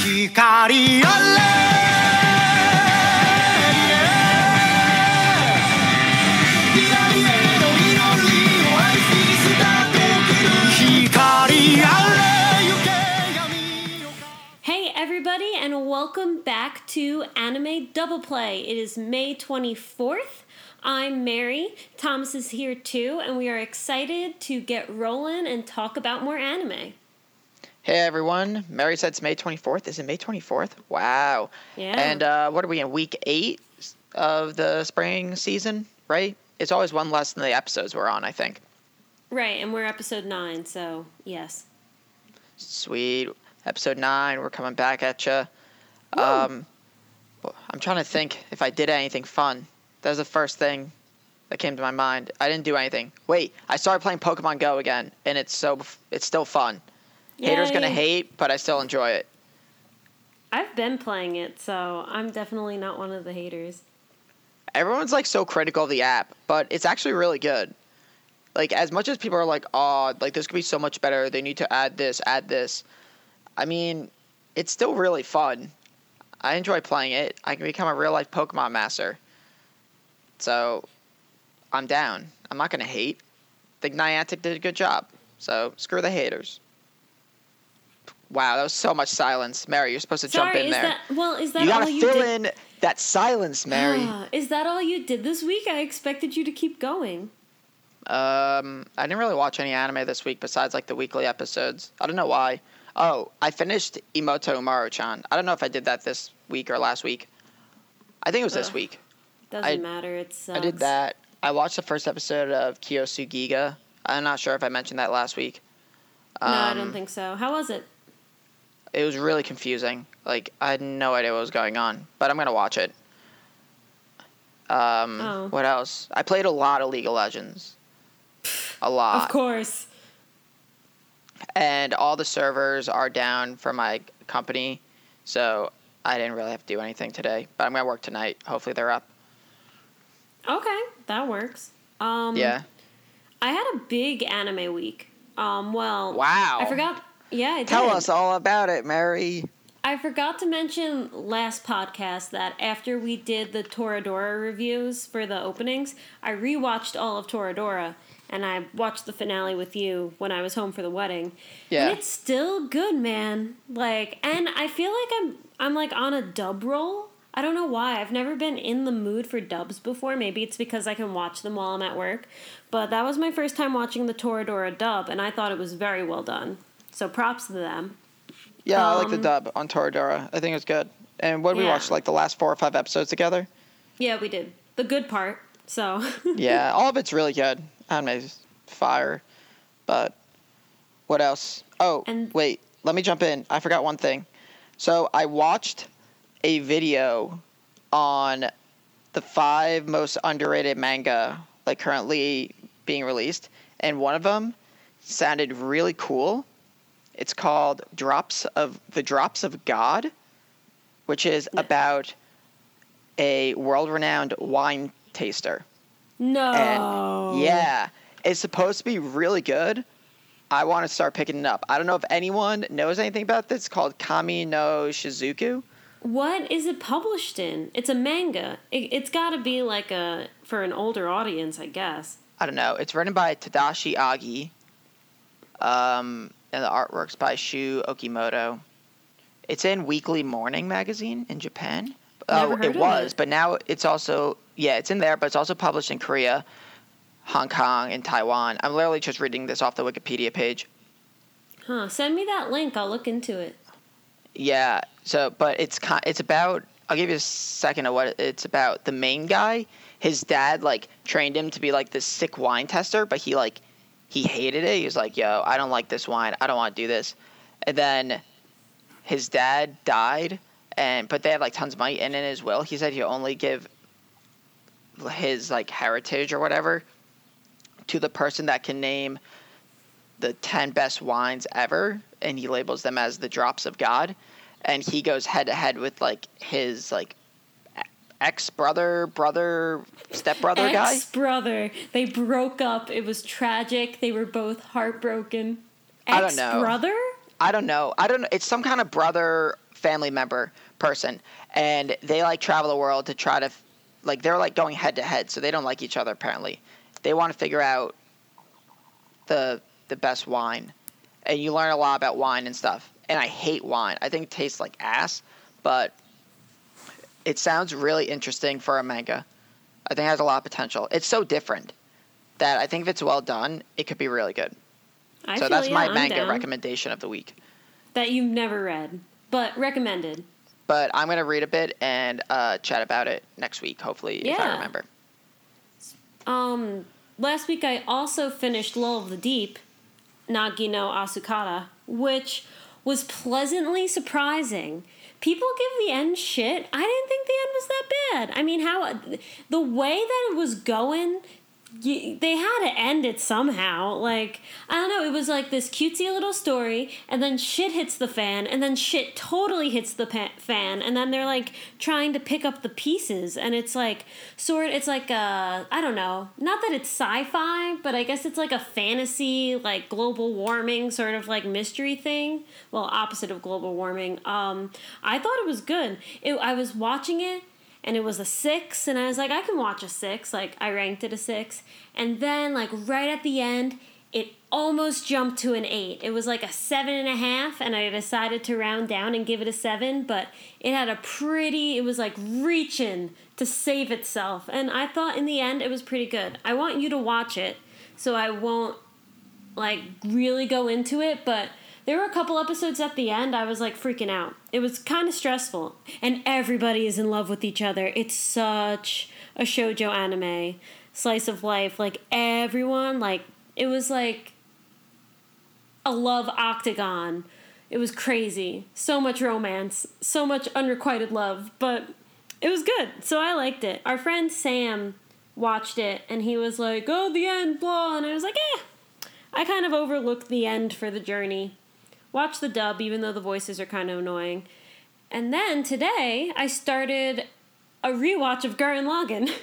光あれ未来への祈りを愛しスタート切る光あれ行け闇を Hey, everybody, and welcome back to Anime Double Play. It is May 24th. I'm Mary. Thomas is here too, and we are excited to get rolling and talk about more anime. Hey everyone, Mary said it's May 24th. Is it May 24th? Wow. Yeah. And uh, what are we in week eight of the spring season, right? It's always one less than the episodes we're on, I think. Right, and we're episode 9, so yes. Sweet. Episode nine, we're coming back at you. Um, I'm trying to think if I did anything fun. That was the first thing that came to my mind. I didn't do anything. Wait, I started playing Pokemon Go again, and it's so it's still fun. Haters gonna hate, but I still enjoy it. I've been playing it, so I'm definitely not one of the haters. everyone's like so critical of the app, but it's actually really good. Like as much as people are like, "Oh, like this could be so much better. They need to add this, add this." I mean, it's still really fun. I enjoy playing it. I can become a real life Pokemon master. So, I'm down. I'm not gonna hate. I think Niantic did a good job. So screw the haters. Wow, that was so much silence. Mary, you're supposed to jump Sorry, in is there. that well, is that you all gotta you fill did? in that silence, Mary. Is that all you did this week? I expected you to keep going. Um, I didn't really watch any anime this week besides like the weekly episodes. I don't know why. Oh, I finished Imoto Umaru-chan. I don't know if I did that this week or last week. I think it was this Ugh. week. Doesn't I- matter. It sucks. I did that. I watched the first episode of Kyousougiga. I'm not sure if I mentioned that last week. No, I don't Um, think so. How was it? It was really confusing. Like I had no idea what was going on, but I'm gonna watch it. Um, Oh. what else? I played a lot of League of Legends. A lot. Of course. and all the servers are down for my company, so I didn't really have to do anything today. But I'm gonna work tonight. Hopefully they're up. Okay, that works. Um, yeah. I had a big anime week. Um, well, Wow. I forgot. Yeah, I Tell did. us all about it, Mary. I forgot to mention last podcast that after we did the Toradora reviews for the openings, I rewatched all of Toradora and I watched the finale with you when I was home for the wedding. Yeah. And it's still good, man. Like and I feel like I'm I'm like on a dub roll. I don't know why. I've never been in the mood for dubs before. Maybe it's because I can watch them while I'm at work. But that was my first time watching the Toradora dub and I thought it was very well done. So props to them. Yeah, I like the Um, dub on Toradora. I think it was good. And what did we Yeah. watch? Like the last four or five episodes together. Yeah, we did. The good part. So yeah, all of it's really good. Anime's fire. But what else? Oh, And- wait. Let me jump in. I forgot one thing. So I watched a video on the five most underrated manga like currently being released, and one of them sounded really cool. It's called Drops of the Drops of God, which is about a world-renowned wine taster. No. And yeah, it's supposed to be really good. I want to start picking it up. I don't know if anyone knows anything about this. It's called Kami no Shizuku. What is it published in? It's a manga. It, it's got to be like a for an older audience, I guess. I don't know. It's written by Tadashi Agi. Um, and the artwork's by Shu Okimoto. It's in Weekly Morning magazine in Japan. Uh, Never oh, heard it of was, it. but now it's also yeah, it's in there, but it's also published in Korea, Hong Kong, and Taiwan. I'm literally just reading this off the Wikipedia page. Huh. Send me that link. I'll look into it. Yeah. So, but it's it's about. I'll give you a second of what it's about. The main guy, his dad like trained him to be like this sick wine tester, but he like he hated it. He was like, "Yo, I don't like this wine. I don't want to do this." And then his dad died, and but they had like tons of money, and in his will, he said he'll only give his like heritage or whatever to the person that can name the 10 best wines ever and he labels them as the drops of god and he goes head to head with like his like ex brother brother stepbrother guy Ex brother. They broke up. It was tragic. They were both heartbroken. I don't know. brother? i don't know i don't know it's some kind of brother family member person, and they like travel the world to try to, like they're like going head to head, so they don't like each other apparently. They want to figure out the the best wine, and you learn a lot about wine and stuff. And I hate wine. I think it tastes like ass, but it sounds really interesting for a manga. I think it has a lot of potential. It's so different that I think if it's well done, it could be really good. I so that's my I'm manga down. recommendation of the week. that you've never read, but recommended. But I'm gonna read a bit and uh, chat about it next week, hopefully, if I Yeah. remember. Um, last week I also finished Lull of the Deep, Nagi no Asukara, which was pleasantly surprising. People give the end shit. I didn't think the end was that bad. I mean, how the way that it was going, you, they had to end it somehow. Like I don't know, it was like this cutesy little story, and then shit hits the fan, and then shit totally hits the pa- fan, and then they're like trying to pick up the pieces, and it's like sort. It's like uh, I don't know, not that it's sci-fi, but I guess it's like a fantasy, like global warming sort of like mystery thing. Well, opposite of global warming. Um, I thought it was good. It, I was watching it and it was a six and i was like i can watch a six. Like i ranked it a six. And then like right at the end it almost jumped to an eight. It was like a seven and a half and i decided to round down and give it a seven but it had a pretty it was like reaching to save itself. And i thought in the end it was pretty good. I want you to watch it so i won't like really go into it, but there were a couple episodes at the end I was like freaking out. It was kind of stressful, and everybody is in love with each other. It's such a shojo anime, slice of life. Like everyone, like it was like a love octagon. It was crazy. So much romance, so much unrequited love, but it was good. So I liked it. Our friend Sam watched it and he was like, "Oh, the end, blah," and I was like, "Eh." I kind of overlooked the end for the journey. Watched the dub, even though the voices are kind of annoying. And then today, I started a rewatch of Gurren Lagann.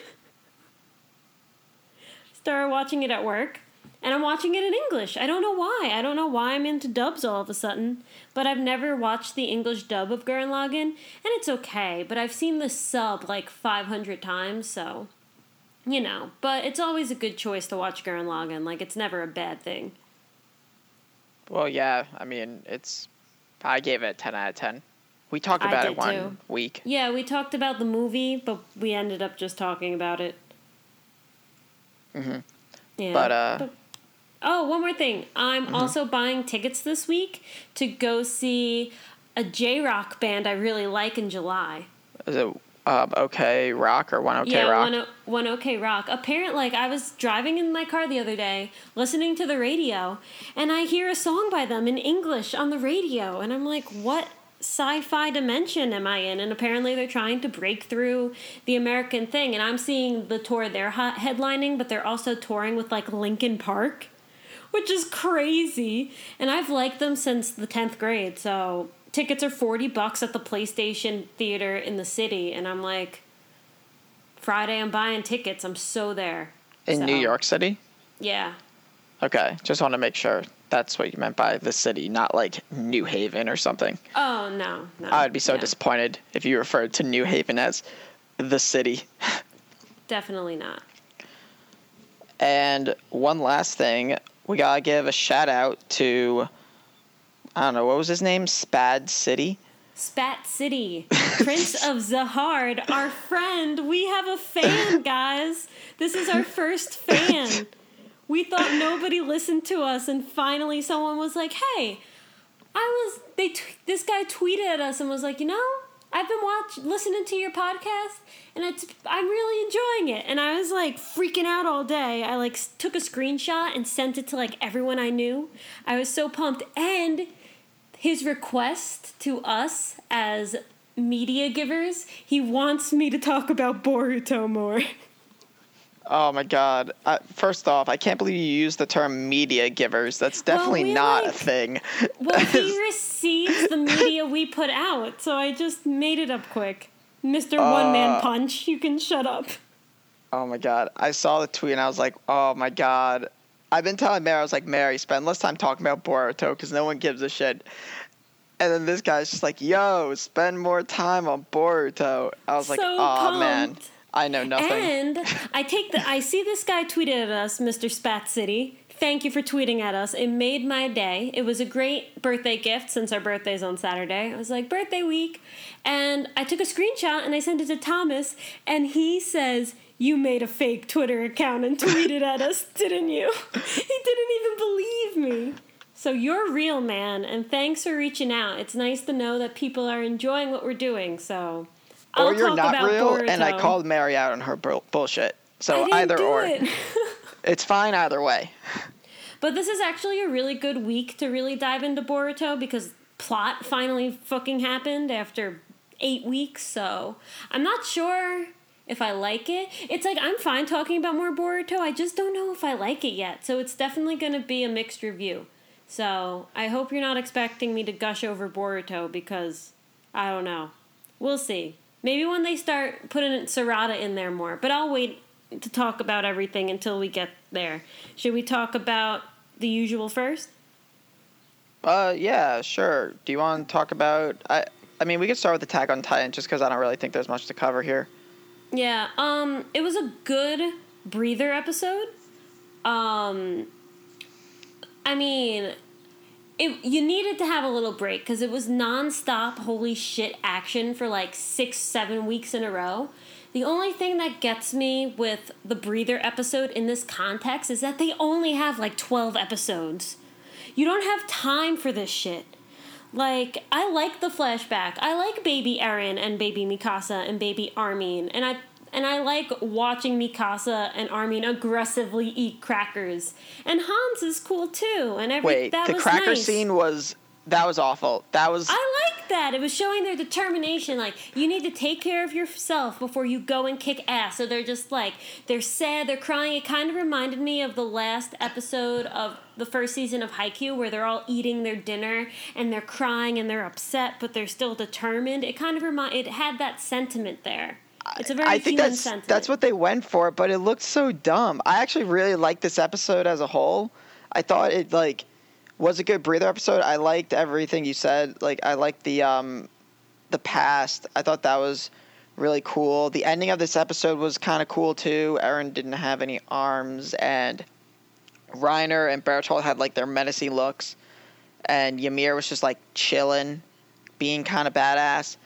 started watching it at work, and I'm watching it in English. I don't know why. I don't know why I'm into dubs all of a sudden, but I've never watched the English dub of Gurren Lagann, and it's okay. But I've seen the sub like 500 times, so you know. But it's always a good choice to watch Gurren Lagann. Like it's never a bad thing. Well, yeah. I mean, it's. I gave it a ten out of ten. We talked about it one too. week. Yeah, we talked about the movie, but we ended up just talking about it. Mhm. Yeah. But, uh, oh, one more thing. I'm Mm-hmm. also buying tickets this week to go see a J rock band I really like in July. Is it um, okay rock or one okay yeah, rock? one, O- one OK Rock. Apparently, like I was driving in my car the other day, listening to the radio, and I hear a song by them in English on the radio, and I'm like, what sci-fi dimension am I in? And apparently, they're trying to break through the American thing, and I'm seeing the tour they're headlining, but they're also touring with like Linkin Park. Which is crazy. And I've liked them since the 10th grade. So tickets are 40 bucks at the PlayStation Theater in the city. And I'm like, Friday, I'm buying tickets. I'm so there. in New York City. Yeah. Okay, just want to make sure that's what you meant by the city, not like New Haven or something. Oh, no. no. I would be so disappointed if you referred to New Haven as the city. Definitely not. And one last thing, we gotta give a shout out to I don't know what was his name, Spad City. Spat City, Prince of Zahard, our friend. We have a fan, guys. This is our first fan. We thought nobody listened to us, and finally someone was like, "Hey, I was." They t- this guy tweeted at us and was like, "You know, I've been watch listening to your podcast, and it's I'm really enjoying it." And I was like freaking out all day. I like took a screenshot and sent it to like everyone I knew. I was so pumped, and his request to us as media givers, he wants me to talk about Boruto more. Oh my god. Uh, first off, I can't believe you used the term media givers. That's definitely we not a like- thing. Well, he receives the media we put out, so I just made it up quick. Mr. One Man Uh, Punch, you can shut up. Oh my god. I saw the tweet and I was like, oh my god. I've been telling Mary, I was like, Mary, spend less time talking about Boruto because no one gives a shit. And then this guy's just like, "Yo, spend more time on Boruto." I was like, "Oh man. I know nothing." And I take the I see this guy tweeted at us, Mr. Spat City. Thank you for tweeting at us. It made my day. It was a great birthday gift since our birthday's on Saturday. I was like, birthday week. And I took a screenshot and I sent it to Thomas, and he says, You made a fake Twitter account and tweeted at us, didn't you? He didn't even believe me. So you're real, man, and thanks for reaching out. It's nice to know that people are enjoying what we're doing. So I'll or you're talk not about real, and I called Mary out on her bull- bullshit. I So didn't either do or, it. it's fine either way. but this is actually a really good week to really dive into Boruto because plot finally fucking happened after eight weeks. So I'm not sure if I like it. It's like I'm fine talking about more Boruto. I just don't know if I like it yet. So it's definitely going to be a mixed review. So I hope you're not expecting me to gush over Boruto because I don't know. We'll see. Maybe when they start putting Sarada in there more, but I'll wait to talk about everything until we get there. Should we talk about the usual first? Uh, yeah, sure. Do you want to talk about? I, I mean, we could start with Attack on Titan, just because I don't really think there's much to cover here. Yeah, um, it was a good breather episode. Um, I mean, it you needed to have a little break because it was nonstop holy shit action for like six, seven weeks in a row. The only thing that gets me with the breather episode in this context is that they only have like 12 episodes. You don't have time for this shit. Like, I like the flashback. I like baby Eren and baby Mikasa and baby Armin. And I and I like watching Mikasa and Armin aggressively eat crackers. And Hans is cool too. And every Wait, that the was cracker nice. scene was that was awful. That was I like that. It was showing their determination. Like, you need to take care of yourself before you go and kick ass. So they're just like, they're sad, they're crying. It kind of reminded me of the last episode of the first season of Haikyuu where they're all eating their dinner and they're crying and they're upset, but they're still determined. It kind of remind, it had that sentiment there. It's a very I think that's sentiment. that's what they went for, but it looked so dumb. I actually really liked this episode as a whole. I thought it like was a good breather episode. I liked everything you said. Like I liked the um the past. I thought that was really cool. The ending of this episode was kind of cool too. Eren didn't have any arms and Reiner and Bertolt had like their menacing looks and Ymir was just like chilling, being kind of badass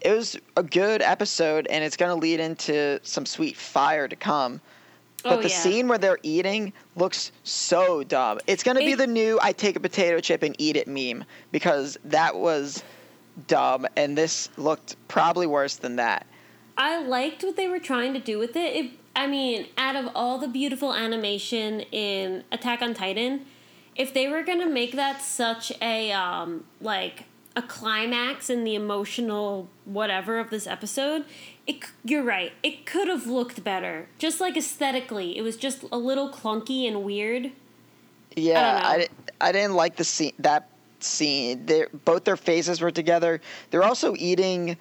it was a good episode and it's going to lead into some sweet fire to come but Oh, the yeah. scene where they're eating looks so dumb it's going to be the new i take a potato chip and eat it meme because that was dumb and this looked probably worse than that I liked what they were trying to do with it. it. I mean, out of all the beautiful animation in Attack on Titan, if they were gonna make that such a um, like a climax in the emotional whatever of this episode, it you're right. It could have looked better. Just like aesthetically, it was just a little clunky and weird. yeah know. I, I didn't like the scene that scene they both their faces were together they're also eating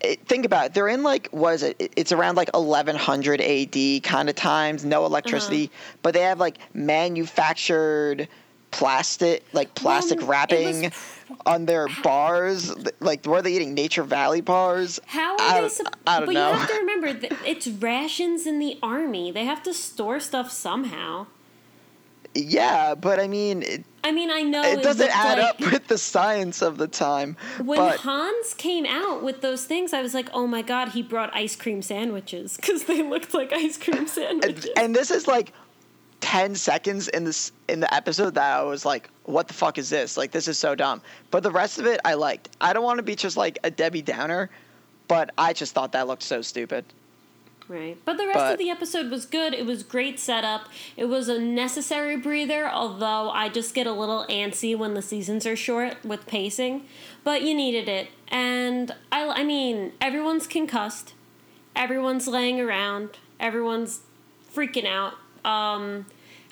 it, think about it. They're in like what is it? It- It's around like 1100 AD kind of times, no electricity, Uh-huh. but they have like manufactured plastic, like plastic Well, wrapping was- on their bars. Like, were they eating Nature Valley bars? How are I they? don't- sup- I don't but know. you have to remember that it's rations in the army. They have to store stuff somehow. Yeah, but I mean, it, I mean, I know it doesn't add like, up with the science of the time. When but Hans came out with those things, I was like, "Oh my god, he brought ice cream sandwiches because they looked like ice cream sandwiches." and, and this is like 10 seconds in this in the episode that I was like what the fuck is this like this is so dumb but the rest of it I liked I don't want to be just like a Debbie Downer but I just thought that looked so stupid right, but the rest but- of the episode was good. It was great setup. It was a necessary breather, although I just get a little antsy when the seasons are short with pacing. But you needed it, and I, I mean, everyone's concussed. Everyone's laying around. Everyone's freaking out. Um,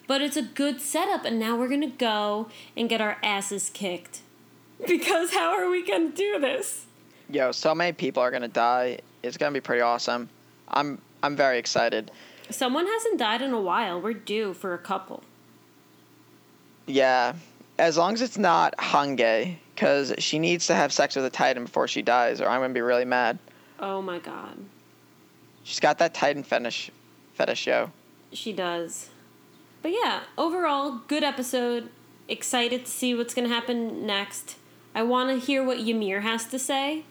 but it's a good setup, and now we're gonna go and get our asses kicked. Because how are we gonna do this? yo so many people are gonna die it's gonna be pretty awesome I'm I'm very excited Someone hasn't died in a while. We're due for a couple. yeah as long as it's not Hange because she needs to have sex with a Titan before she dies, or I'm gonna be really mad. Oh my god. She's got that Titan fetish, fetish yo. She does. But yeah, overall, good episode. Excited to see what's going to happen next. I want to hear what Ymir has to say.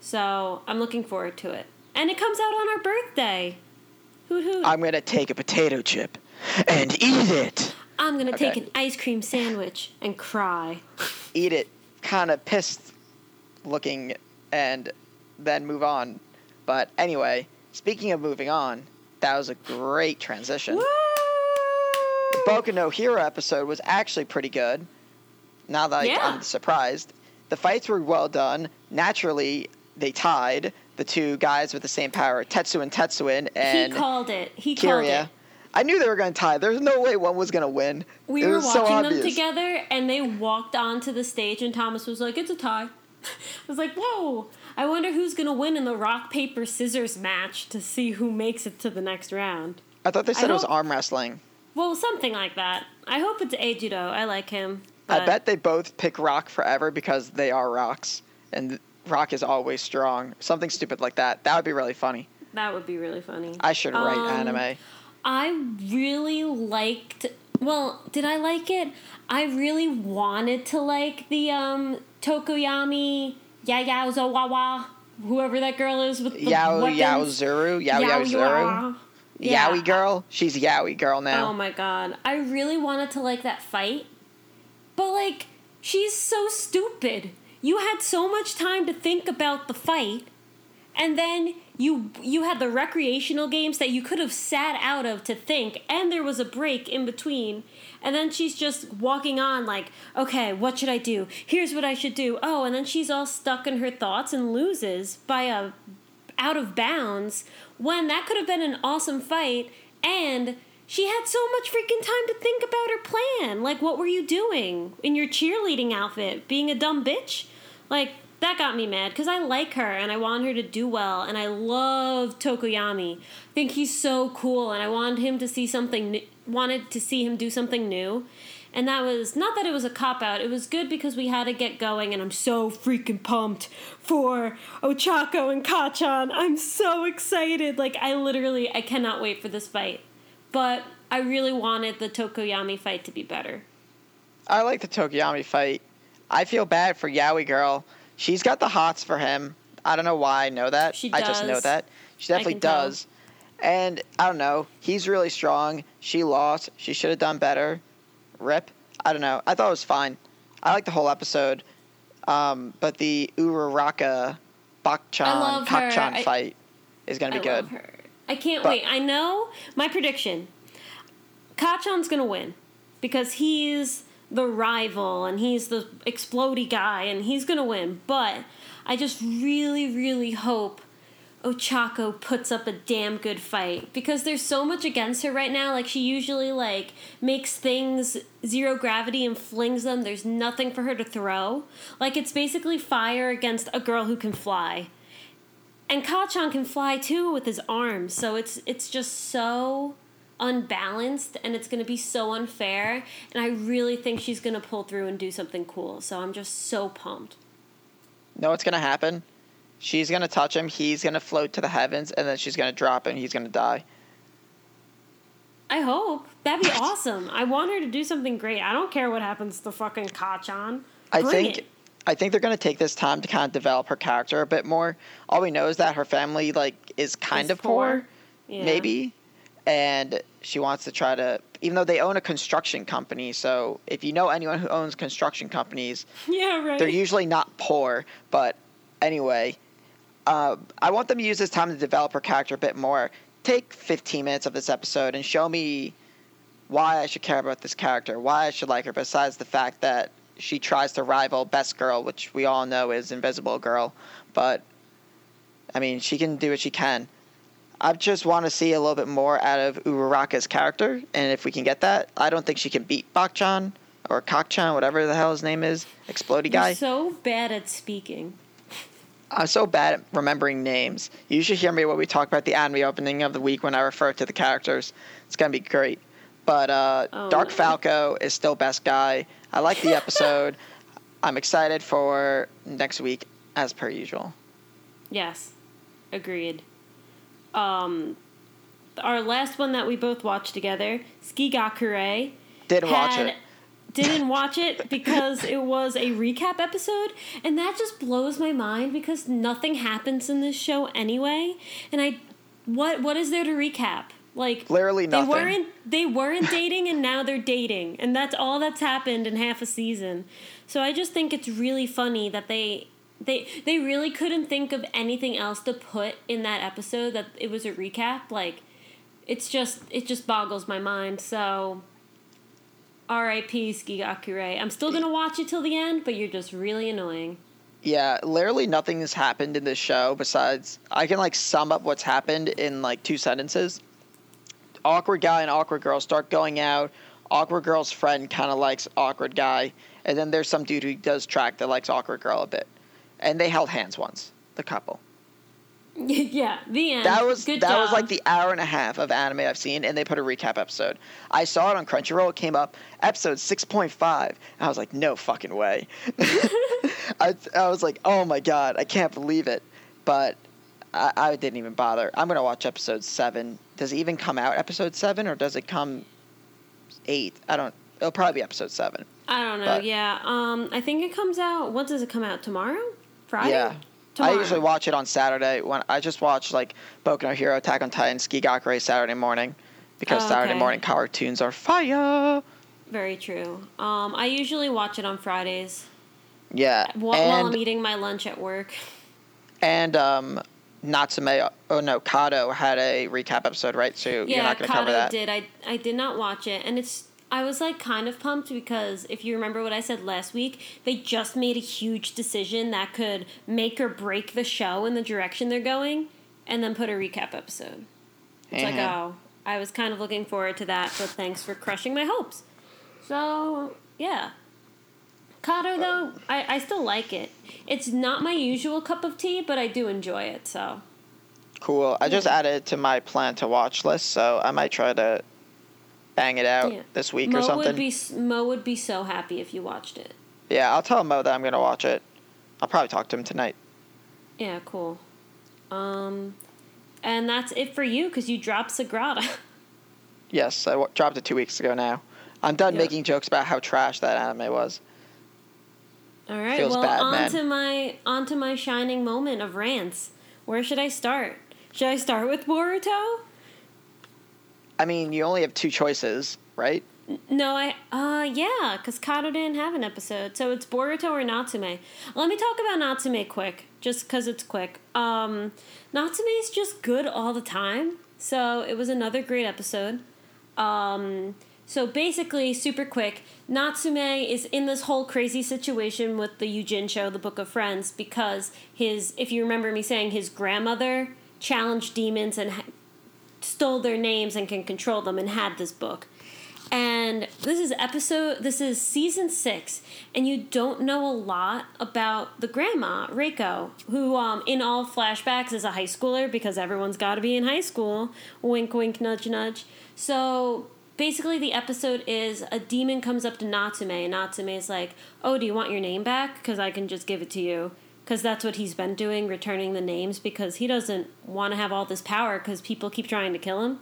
So I'm looking forward to it. And it comes out on our birthday. Hoot hoot. I'm gonna take a potato chip and eat it. I'm going to take an ice cream sandwich and cry. Eat it, kind of pissed looking, and then move on. But anyway, speaking of moving on, that was a great transition. Woo! The Boku no Hero episode was actually pretty good. Now that Yeah. I'm surprised, the fights were well done. Naturally, they tied the two guys with the same power, Tetsu and Tetsuin, and he called it. He called it. I knew they were going to tie. There's no way one was going to win. We it were was watching so them together, and they walked onto the stage, and Thomas was like, "It's a tie." I was like, "Whoa!" I wonder who's gonna win in the rock paper scissors match to see who makes it to the next round. I thought they I said it was hope- arm wrestling. Well, something like that. I hope it's Eijiro. I like him. I bet they both pick Rock forever because they are rocks, and Rock is always strong. Something stupid like that. That would be really funny. that would be really funny. I should write Um, anime. I really liked. Well, did I like it? I really wanted to like the um Tokoyami Yayao Wawa, whoever that girl is with the Yao weapons. Yao Zuru Yao Yao Zuru Yaoyua. Yeah. Yowie girl. She's Yowie girl now. Oh my god. I really wanted to like that fight. But like she's so stupid. You had so much time to think about the fight and then you you had the recreational games that you could have sat out of to think and there was a break in between. And then she's just walking on like okay what should i do? Here's what i should do. Oh and then she's all stuck in her thoughts and loses by a out of bounds when that could have been an awesome fight. And she had so much freaking time to think about her plan. Like what were you doing in your cheerleading outfit? Being a dumb bitch? Like that got me mad because I like her and I want her to do well and I love Tokoyami. I think he's so cool and I wanted him to see something wanted to see him do something new. And that was not that it was a cop out. It was good because we had to get going and I'm so freaking pumped for Ochako and Kacchan. I'm so excited. Like I literally I cannot wait for this fight. But I really wanted the Tokoyami fight to be better. I like the Tokoyami fight. I feel bad for Yowie girl. She's got the hots for him. I don't know why I know that. She I just know that. She definitely can tell. does. And I don't know. He's really strong. She lost. She should have done better. Rip. I don't know. I thought it was fine. I like the whole episode. Um, but the Uraraka I Bakchan love I- fight is going to I be good. love her. I can't But- wait. I know my prediction. Kacchan's gonna win because he's the rival and he's the explody guy and he's gonna win. But I just really, really hope Ochako puts up a damn good fight because there's so much against her right now. Like she usually like makes things zero gravity and flings them. There's nothing for her to throw. Like it's basically fire against a girl who can fly. And Kacchan can fly too with his arms, so it's it's just so unbalanced and it's going to be so unfair and I really think she's going to pull through and do something cool. So I'm just so pumped. know what's going to happen? She's going to touch him. He's going to float to the heavens, and then she's going to drop him. He's going to die. I hope. That'd be awesome. I want her to do something great. I don't care what happens to fucking Kacchan. I think it. I think they're going to take this time to kind of develop her character a bit more. All we know is that her family like is kind Is of poor, Yeah. maybe, and she wants to try to. Even though they own a construction company, so if you know anyone who owns construction companies, Yeah, right. they're usually not poor. But anyway, uh, I want them to use this time to develop her character a bit more. Take 15 minutes of this episode and show me why I should care about this character, why I should like her, besides the fact that she tries to rival Best Girl, which we all know is Invisible Girl. But, I mean, she can do what she can. I just want to see a little bit more out of Uraraka's character, and if we can get that, I don't think she can beat Bakchan or Kakchan, whatever the hell his name is, Explody You're guy. so bad at speaking. I'm so bad at remembering names. You should hear me when we talk about the anime opening of the week when I refer to the characters. It's gonna be great. But uh, Oh, Dark no. Falco is still best guy. I like the episode. I'm excited for next week as per usual. Yes, agreed. Um, our last one that we both watched together, Tsuki ga Kirei. Didn't watch it. Didn't watch it because it was a recap episode, and that just blows my mind because nothing happens in this show anyway. And I, what what is there to recap? Like Literally they weren't they weren't dating, and now they're dating, and that's all that's happened in half a season. So I just think it's really funny that they they they really couldn't think of anything else to put in that episode that it was a recap. Like it's just it just boggles my mind. So R.I.P. Tsuki ga Kirei. I'm still gonna watch it till the end, but you're just really annoying. Yeah, literally nothing has happened in this show besides I can like sum up what's happened in like two sentences. Awkward guy and awkward girl start going out. Awkward girl's friend kind of likes awkward guy, and then there's some dude who does track that likes awkward girl a bit, and they held hands once. The couple. yeah, the end. That was Good that was like the hour and a half of anime I've seen, and they put a recap episode. I saw it on Crunchyroll. It came up episode six point five. I was like, no fucking way. I I was like, oh my god, I can't believe it. But I, I didn't even bother. I'm gonna watch episode seven. Does it even come out episode seven, or does it come eight? I don't. It'll probably be episode seven. I don't know. but- yeah. Um. I think it comes out. What does it come out tomorrow? Friday. Yeah. Tomorrow. I usually watch it on Saturday when I just watch like Boku no Hero, Attack on Titan, Tsuki ga Kirei Saturday morning because Oh, Saturday morning cartoons are fire. Very true. Um. I usually watch it on Fridays Yeah, while, while I'm eating my lunch at work. and um, Natsume. Oh no, Kado had a recap episode, right? So you're not going to cover that. did. I I did not watch it, and it's. I was like kind of pumped because if you remember what I said last week, they just made a huge decision that could make or break the show in the direction they're going, and then put a recap episode. It's like, oh, I was kind of looking forward to that, but thanks for crushing my hopes. So, yeah. Kado, uh, though, I, I still like it. It's not my usual cup of tea, but I do enjoy it, so. Cool. I just added it to my plan to watch list, so I might try to bang it out Yeah. this week Mo or something. would be Mo would be so happy if you watched it. Yeah, I'll tell Mo that I'm going to watch it. I'll probably talk to him tonight. Yeah, cool. Um, and that's it for you because you dropped Sagrada. Yes, I w- dropped it two weeks ago now. I'm done Yeah. making jokes about how trash that anime was. All right, Feels well, bad, on man. to my on to my shining moment of rants. Where should I start? Should I start with Boruto? I mean, you only have two choices, right? No, I uh yeah, because Kado didn't have an episode, so it's Boruto or Natsume. Let me talk about Natsume quick, just because it's quick. Um, Natsume is just good all the time, so it was another great episode. Um, so basically, super quick, Natsume is in this whole crazy situation with the Yujincho, the Book of Friends, because his, if you remember me saying, his grandmother challenged demons and stole their names and can control them and had this book. And this is episode, this is season six, and you don't know a lot about the grandma, Reiko, who um, in all flashbacks is a high schooler because everyone's got to be in high school. Wink, wink, nudge, nudge. So basically, the episode is a demon comes up to Natsume, and Natsume is like, Oh, do you want your name back? Because I can just give it to you. Because that's what he's been doing, returning the names, because he doesn't want to have all this power because people keep trying to kill him.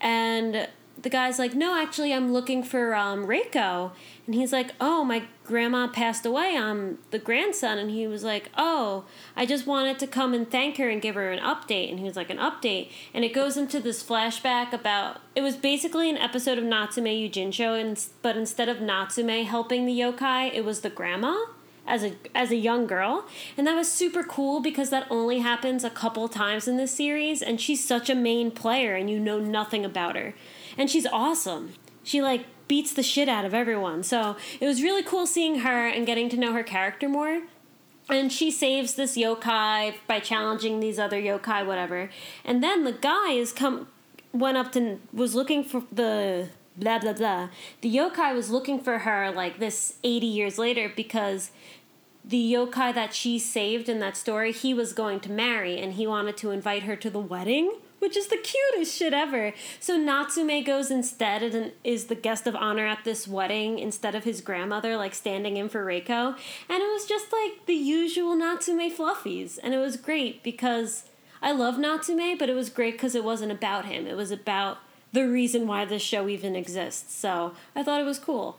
And the guy's like, no, actually, I'm looking for um, Reiko. And he's like, oh, my grandma passed away. I'm the grandson. And he was like, oh, I just wanted to come and thank her and give her an update. And he was like, an update. And it goes into this flashback about it was basically an episode of Natsume Yujincho, and, but instead of Natsume helping the yokai, it was the grandma as a as a young girl. And that was super cool because that only happens a couple times in this series. And she's such a main player and you know nothing about her. And she's awesome. She like beats the shit out of everyone. So it was really cool seeing her and getting to know her character more. And she saves this yokai by challenging these other yokai whatever. And then the guy is come went up to was looking for the blah blah blah. The yokai was looking for her like this 80 years later because the yokai that she saved in that story he was going to marry and he wanted to invite her to the wedding which is the cutest shit ever. So Natsume goes instead and is the guest of honor at this wedding instead of his grandmother, like standing in for Reiko. And it was just like the usual Natsume fluffies. And it was great because I love Natsume, but it was great because it wasn't about him. It was about the reason why this show even exists. So I thought it was cool.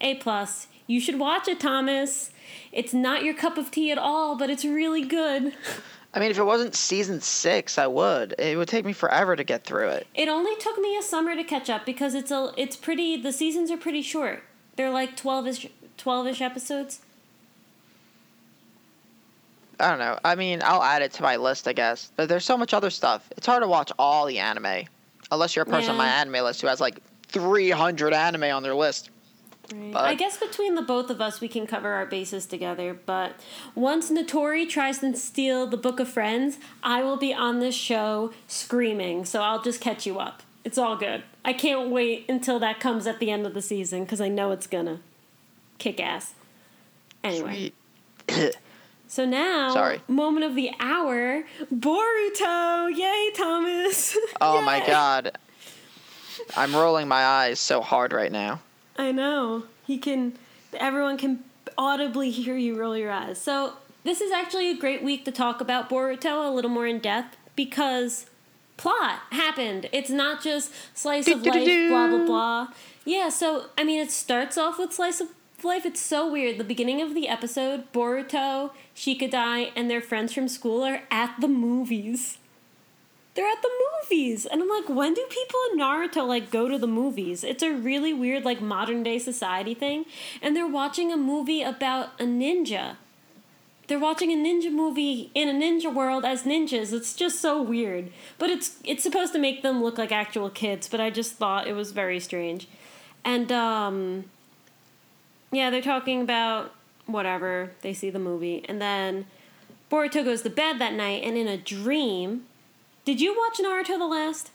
A plus. You should watch it, Thomas. It's not your cup of tea at all, but it's really good. I mean, if it wasn't season six, I would. It would take me forever to get through it. It only took me a summer to catch up because it's a it's pretty the seasons are pretty short. They're like 12ish 12ish episodes. I don't know. I mean, I'll add it to my list, I guess. But there's so much other stuff. It's hard to watch all the anime, unless you're a person on my anime list who has like 300 anime on their list. Right. But- I guess between the both of us, we can cover our bases together. But once Natori tries to steal the Book of Friends, I will be on this show screaming. So I'll just catch you up. It's all good. I can't wait until that comes at the end of the season because I know it's gonna kick ass. Anyway, Sweet. so now, Sorry. moment of the hour, Boruto! Yay, Thomas! Oh my god. I'm rolling my eyes so hard right now. I know. He can everyone can audibly hear you roll your eyes. So, this is actually a great week to talk about Boruto a little more in depth because plot happened. It's not just slice of life blah blah blah. Yeah, so I mean it starts off with slice of life. It's so weird. The beginning of the episode, Boruto, Shikadai and their friends from school are at the movies. They're at the movies. And I'm like, when do people in Naruto like go to the movies? It's a really weird like modern day society thing. And they're watching a movie about a ninja. They're watching a ninja movie in a ninja world as ninjas. It's just so weird. But it's it's supposed to make them look like actual kids, but I just thought it was very strange. And um yeah, they're talking about whatever. They see the movie and then Boruto goes to bed that night and in a dream did you watch Naruto the last?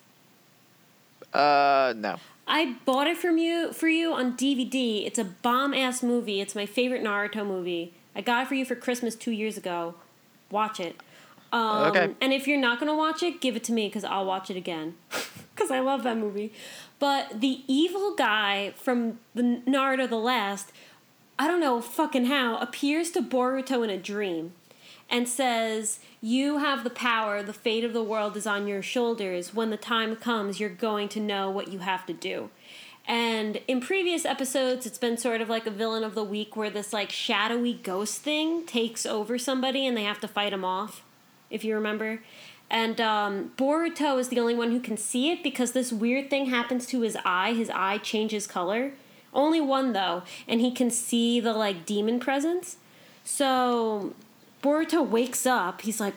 Uh, no. I bought it from you for you on DVD. It's a bomb ass movie. It's my favorite Naruto movie. I got it for you for Christmas two years ago. Watch it. Um, Okay. And if you're not gonna watch it, give it to me because I'll watch it again. Because I love that movie. But the evil guy from the Naruto the last, I don't know fucking how, appears to Boruto in a dream and says, You have the power, the fate of the world is on your shoulders. When the time comes, you're going to know what you have to do. And in previous episodes, it's been sort of like a villain of the week where this like shadowy ghost thing takes over somebody and they have to fight him off, if you remember. And um, Boruto is the only one who can see it because this weird thing happens to his eye. His eye changes color. Only one though, and he can see the like demon presence. So Boruto wakes up. He's like,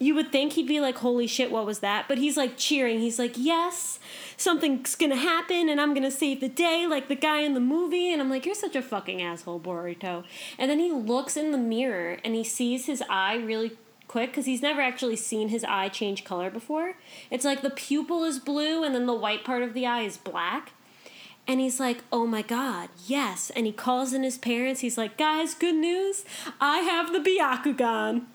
you would think he'd be like, holy shit, what was that? But he's like cheering. He's like, yes, something's gonna happen and I'm gonna save the day, like the guy in the movie. And I'm like, you're such a fucking asshole, Boruto. And then he looks in the mirror and he sees his eye really quick because he's never actually seen his eye change color before. It's like the pupil is blue and then the white part of the eye is black. And he's like, oh my god, yes. And he calls in his parents. He's like, guys, good news. I have the Byakugan.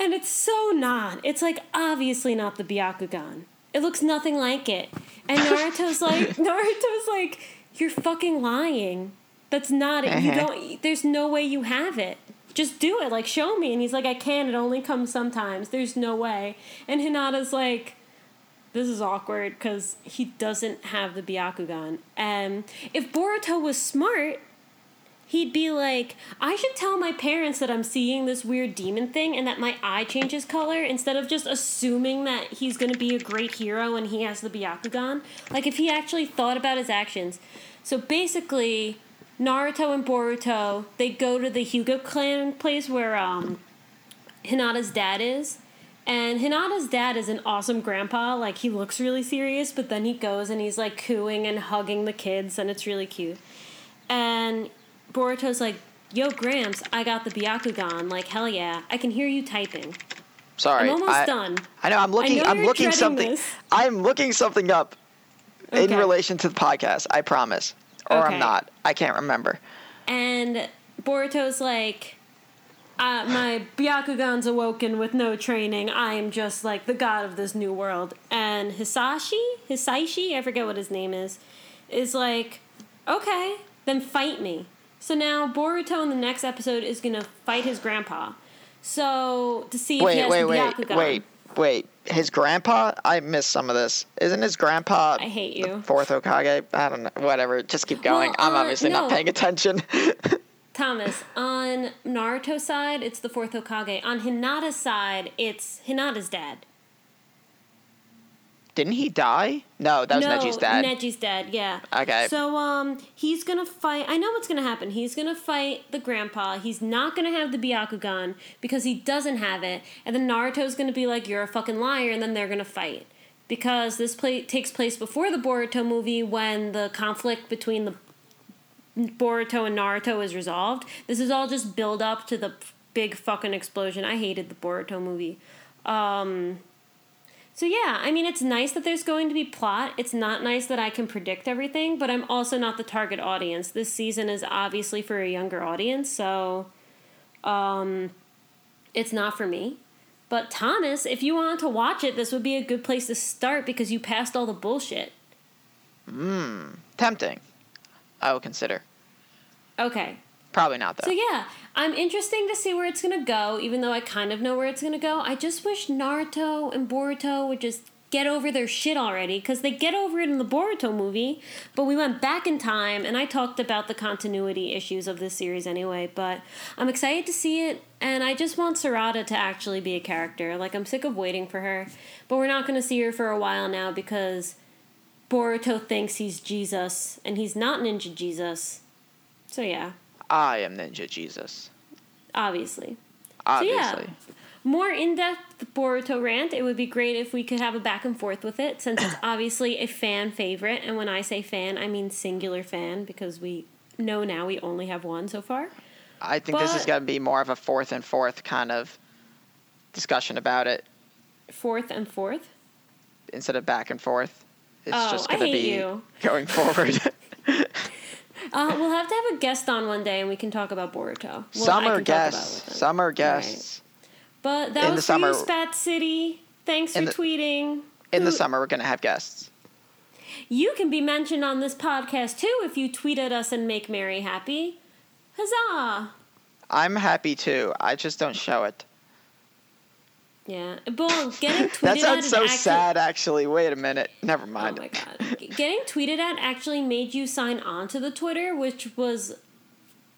And it's so not. It's like obviously not the Byakugan. It looks nothing like it. And Naruto's like, Naruto's like, you're fucking lying. That's not it. You Uh-huh. don't. There's no way you have it. Just do it. Like show me. And he's like, I can. It only comes sometimes. There's no way. And Hinata's like, this is awkward because he doesn't have the Byakugan. And if Boruto was smart, he'd be like, I should tell my parents that I'm seeing this weird demon thing and that my eye changes color instead of just assuming that he's going to be a great hero and he has the Byakugan. Like, if he actually thought about his actions. So basically, Naruto and Boruto, they go to the Hyuga clan place where um, Hinata's dad is. And Hinata's dad is an awesome grandpa. Like, he looks really serious, but then he goes and he's like cooing and hugging the kids, and it's really cute. And Boruto's like, Yo, Gramps, I got the Byakugan. Like, hell yeah. I can hear you typing. Sorry. I'm almost I, done. I know. I'm looking. know I'm looking something. this. I'm looking something up in relation to the podcast. I promise. Or Okay. I'm not. I can't remember. And Boruto's like, uh, my Byakugan's awoken with no training. I am just like the god of this new world. And Hisashi, Hisaishi, I forget what his name is, is like, okay, then fight me. So now Boruto in the next episode is gonna fight his grandpa. So to see if he Wait, has wait, the wait, Byakugan. wait, wait. His grandpa? I missed some of this. Isn't his grandpa I hate the you. fourth Hokage? I don't know. Whatever. Just keep going. Well, I'm uh, obviously not paying attention. Thomas, on Naruto's side, it's the fourth Hokage. On Hinata's side, it's Hinata's dad. Didn't he die? No, that was no, Neji's dad. Neji's dad, yeah. Okay. So um he's gonna fight I know what's gonna happen. He's gonna fight the grandpa. He's not gonna have the Byakugan because he doesn't have it. And then Naruto's gonna be like, You're a fucking liar, and then they're gonna fight. Because this play takes place before the Boruto movie when the conflict between the Boruto and Naruto is resolved. This is all just build up to the big fucking explosion. I hated the Boruto movie. Um, so yeah, I mean it's nice that there's going to be plot. It's not nice that I can predict everything, but I'm also not the target audience. This season is obviously for a younger audience, so um, it's not for me. But Thomas, if you want to watch it, this would be a good place to start because you passed all the bullshit. Mmm, tempting. I will consider. Okay. Probably not though. So yeah, I'm interesting to see where it's gonna go. Even though I kind of know where it's gonna go, I just wish Naruto and Boruto would just get over their shit already because they get over it in the Boruto movie. But we went back in time, and I talked about the continuity issues of this series anyway. But I'm excited to see it, and I just want Sarada to actually be a character. Like I'm sick of waiting for her, but we're not gonna see her for a while now because Boruto thinks he's Jesus, and he's not Ninja Jesus. So yeah, I am Ninja Jesus. obviously. Obviously. more in-depth Boruto rant. It would be great if we could have a back and forth with it, since it's obviously a fan favorite. And when I say fan, I mean singular fan because we know now we only have one so far. I think this is going to be more of a fourth and fourth kind of discussion about it Fourth and fourth. instead of back and forth. It's Oh, just going to be you. going forward. Uh, we'll have to have a guest on one day, and we can talk about Boruto. Well, summer can talk about it guests. Summer guests. But that in the was you, summer- Spat City. Thanks for the- tweeting. In the summer, we're going to have guests. You can be mentioned on this podcast too if you tweet at us and make Mary happy. Huzzah! I'm happy too. I just don't show it. Yeah, well, getting tweeted That sounds so actu- sad, actually. Wait a minute. Never Oh mind. my god, getting tweeted at actually made you sign on to the Twitter, which was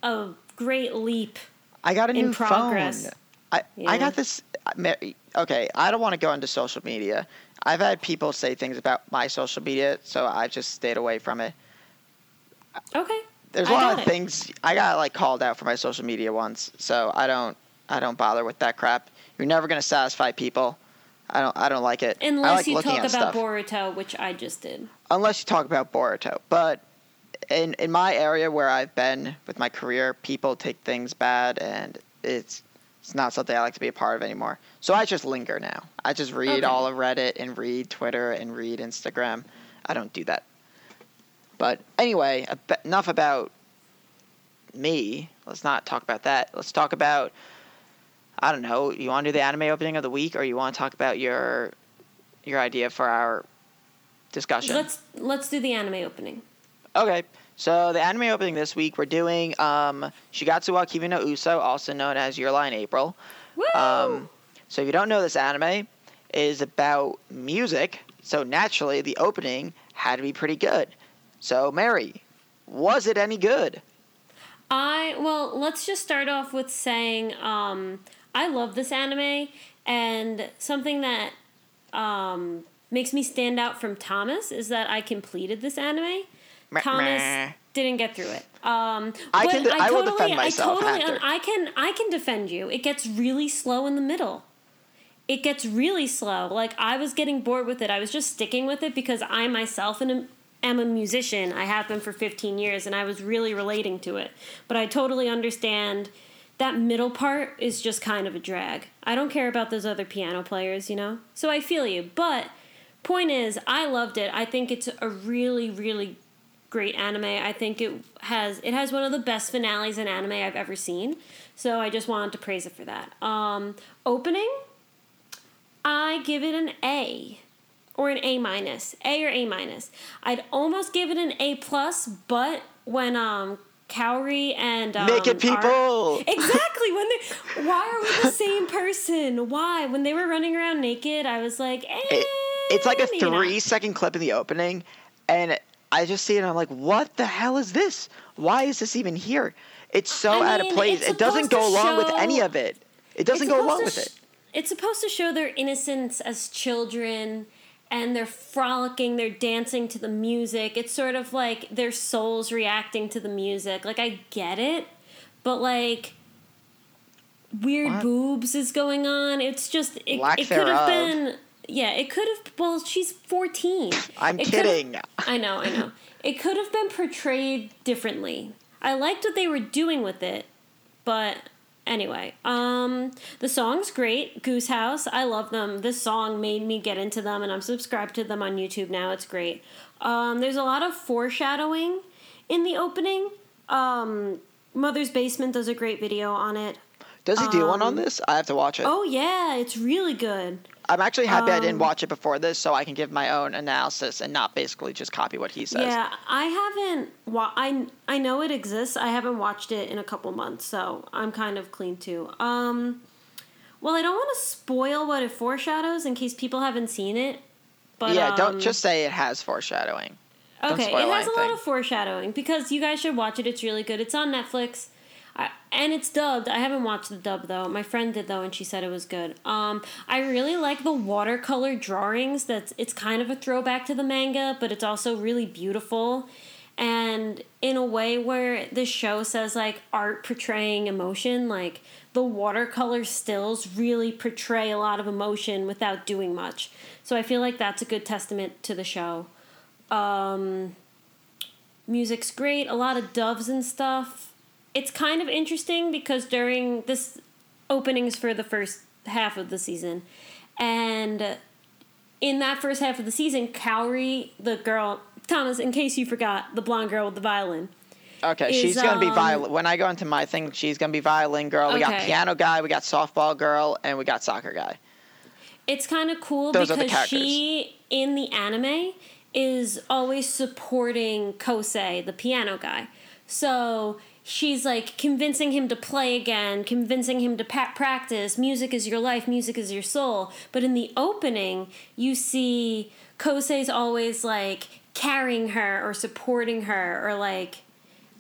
a great leap. I got a in new progress. phone. I, Yeah. I got this. Okay, I don't want to go into social media. I've had people say things about my social media, so I've just stayed away from it. Okay, There's a I lot of it. things I got like called out for my social media once, so I don't I don't bother with that crap. You're never gonna satisfy people. I don't I don't like it. I unless like you talk about stuff. Boruto, which I just did. unless you talk about Boruto. But in in my area where I've been with my career, people take things bad, and it's it's not something I like to be a part of anymore. So I just linger now. I just read Okay. all of Reddit and read Twitter and read Instagram. I don't do that. But anyway, enough about me. Let's not talk about that. Let's talk about I don't know. You want to do the anime opening of the week, or you want to talk about your your idea for our discussion? Let's let's do the anime opening. Okay. So the anime opening this week, we're doing um, Shigatsu wa Kimi no Uso, also known as Your Lie in April. Woo! Um, so if you don't know this anime, is about music. So naturally, the opening had to be pretty good. So Mary, was it any good? I well, let's just start off with saying um, I love this anime, and something that um, makes me stand out from Thomas is that I completed this anime. Meh, Thomas meh. didn't get through it. Um, I can de- I will defend myself I totally, after. I can, I can defend you. It gets really slow in the middle. It gets really slow. Like I was getting bored with it. I was just sticking with it because I myself am, am a musician. I have been for 15 years, and I was really relating to it. But I totally understand that middle part is just kind of a drag. I don't care about those other piano players, you know. So I feel you. But point is, I loved it. I think it's a really, really great anime. I think it has it has one of the best finales in anime I've ever seen. So I just wanted to praise it for that. Um, opening, I give it an A or an A minus, A or A minus. I'd almost give it an A plus, but when um Kaori and um, Naked Art- people. exactly when they why are we the same person? Why when they were running around naked? I was like, eh, It, it's like a maybe not. three second clip in the opening, and I just see it and I'm like, what the hell is this? Why is this even here? It's so I out of place. It doesn't go along with any of it. It doesn't go along to with it. It's supposed to show their innocence as children and they're frolicking, they're dancing to the music. It's sort of like their souls reacting to the music. Like I get it, but like weird What? boobs is going on. It's just it, it could have been yeah, it could have well, she's 14. I'm It kidding. I know, I know. It could have been portrayed differently. I liked what they were doing with it, but anyway, um, the song's great. Goose House, I love them. This song made me get into them, and I'm subscribed to them on YouTube now. It's great. Um, there's a lot of foreshadowing in the opening. Um, Mother's Basement does a great video on it. Does he do one on um, this? I have to watch it. Oh yeah, it's really good. I'm actually happy I didn't um, watch it before this, so I can give my own analysis and not basically just copy what he says. Yeah, I haven't. Wa- I I know it exists. I haven't watched it in a couple months, so I'm kind of clean too. Um, well, I don't want to spoil what it foreshadows in case people haven't seen it. But yeah, um, don't just say it has foreshadowing. Okay, it has a lot of foreshadowing because you guys should watch it. It's really good. It's on Netflix. And it's dubbed. I haven't watched the dub though. My friend did though, and she said it was good. Um, I really like the watercolor drawings. That's it's kind of a throwback to the manga, but it's also really beautiful, and in a way where the show says like art portraying emotion. Like the watercolor stills really portray a lot of emotion without doing much. So I feel like that's a good testament to the show. Um, music's great. A lot of doves and stuff. It's kind of interesting because during this openings for the first half of the season, and in that first half of the season, Kaori, the girl, Thomas, in case you forgot, the blonde girl with the violin. Okay, is, she's gonna be um, violin. When I go into my thing, she's gonna be violin girl. We got piano guy, we got softball girl, and we got soccer guy. It's kind of cool Those because she in the anime is always supporting Kosei, the piano guy. So she's like convincing him to play again, convincing him to pa- practice. Music is your life, music is your soul. But in the opening, you see Kosei's always like carrying her or supporting her or like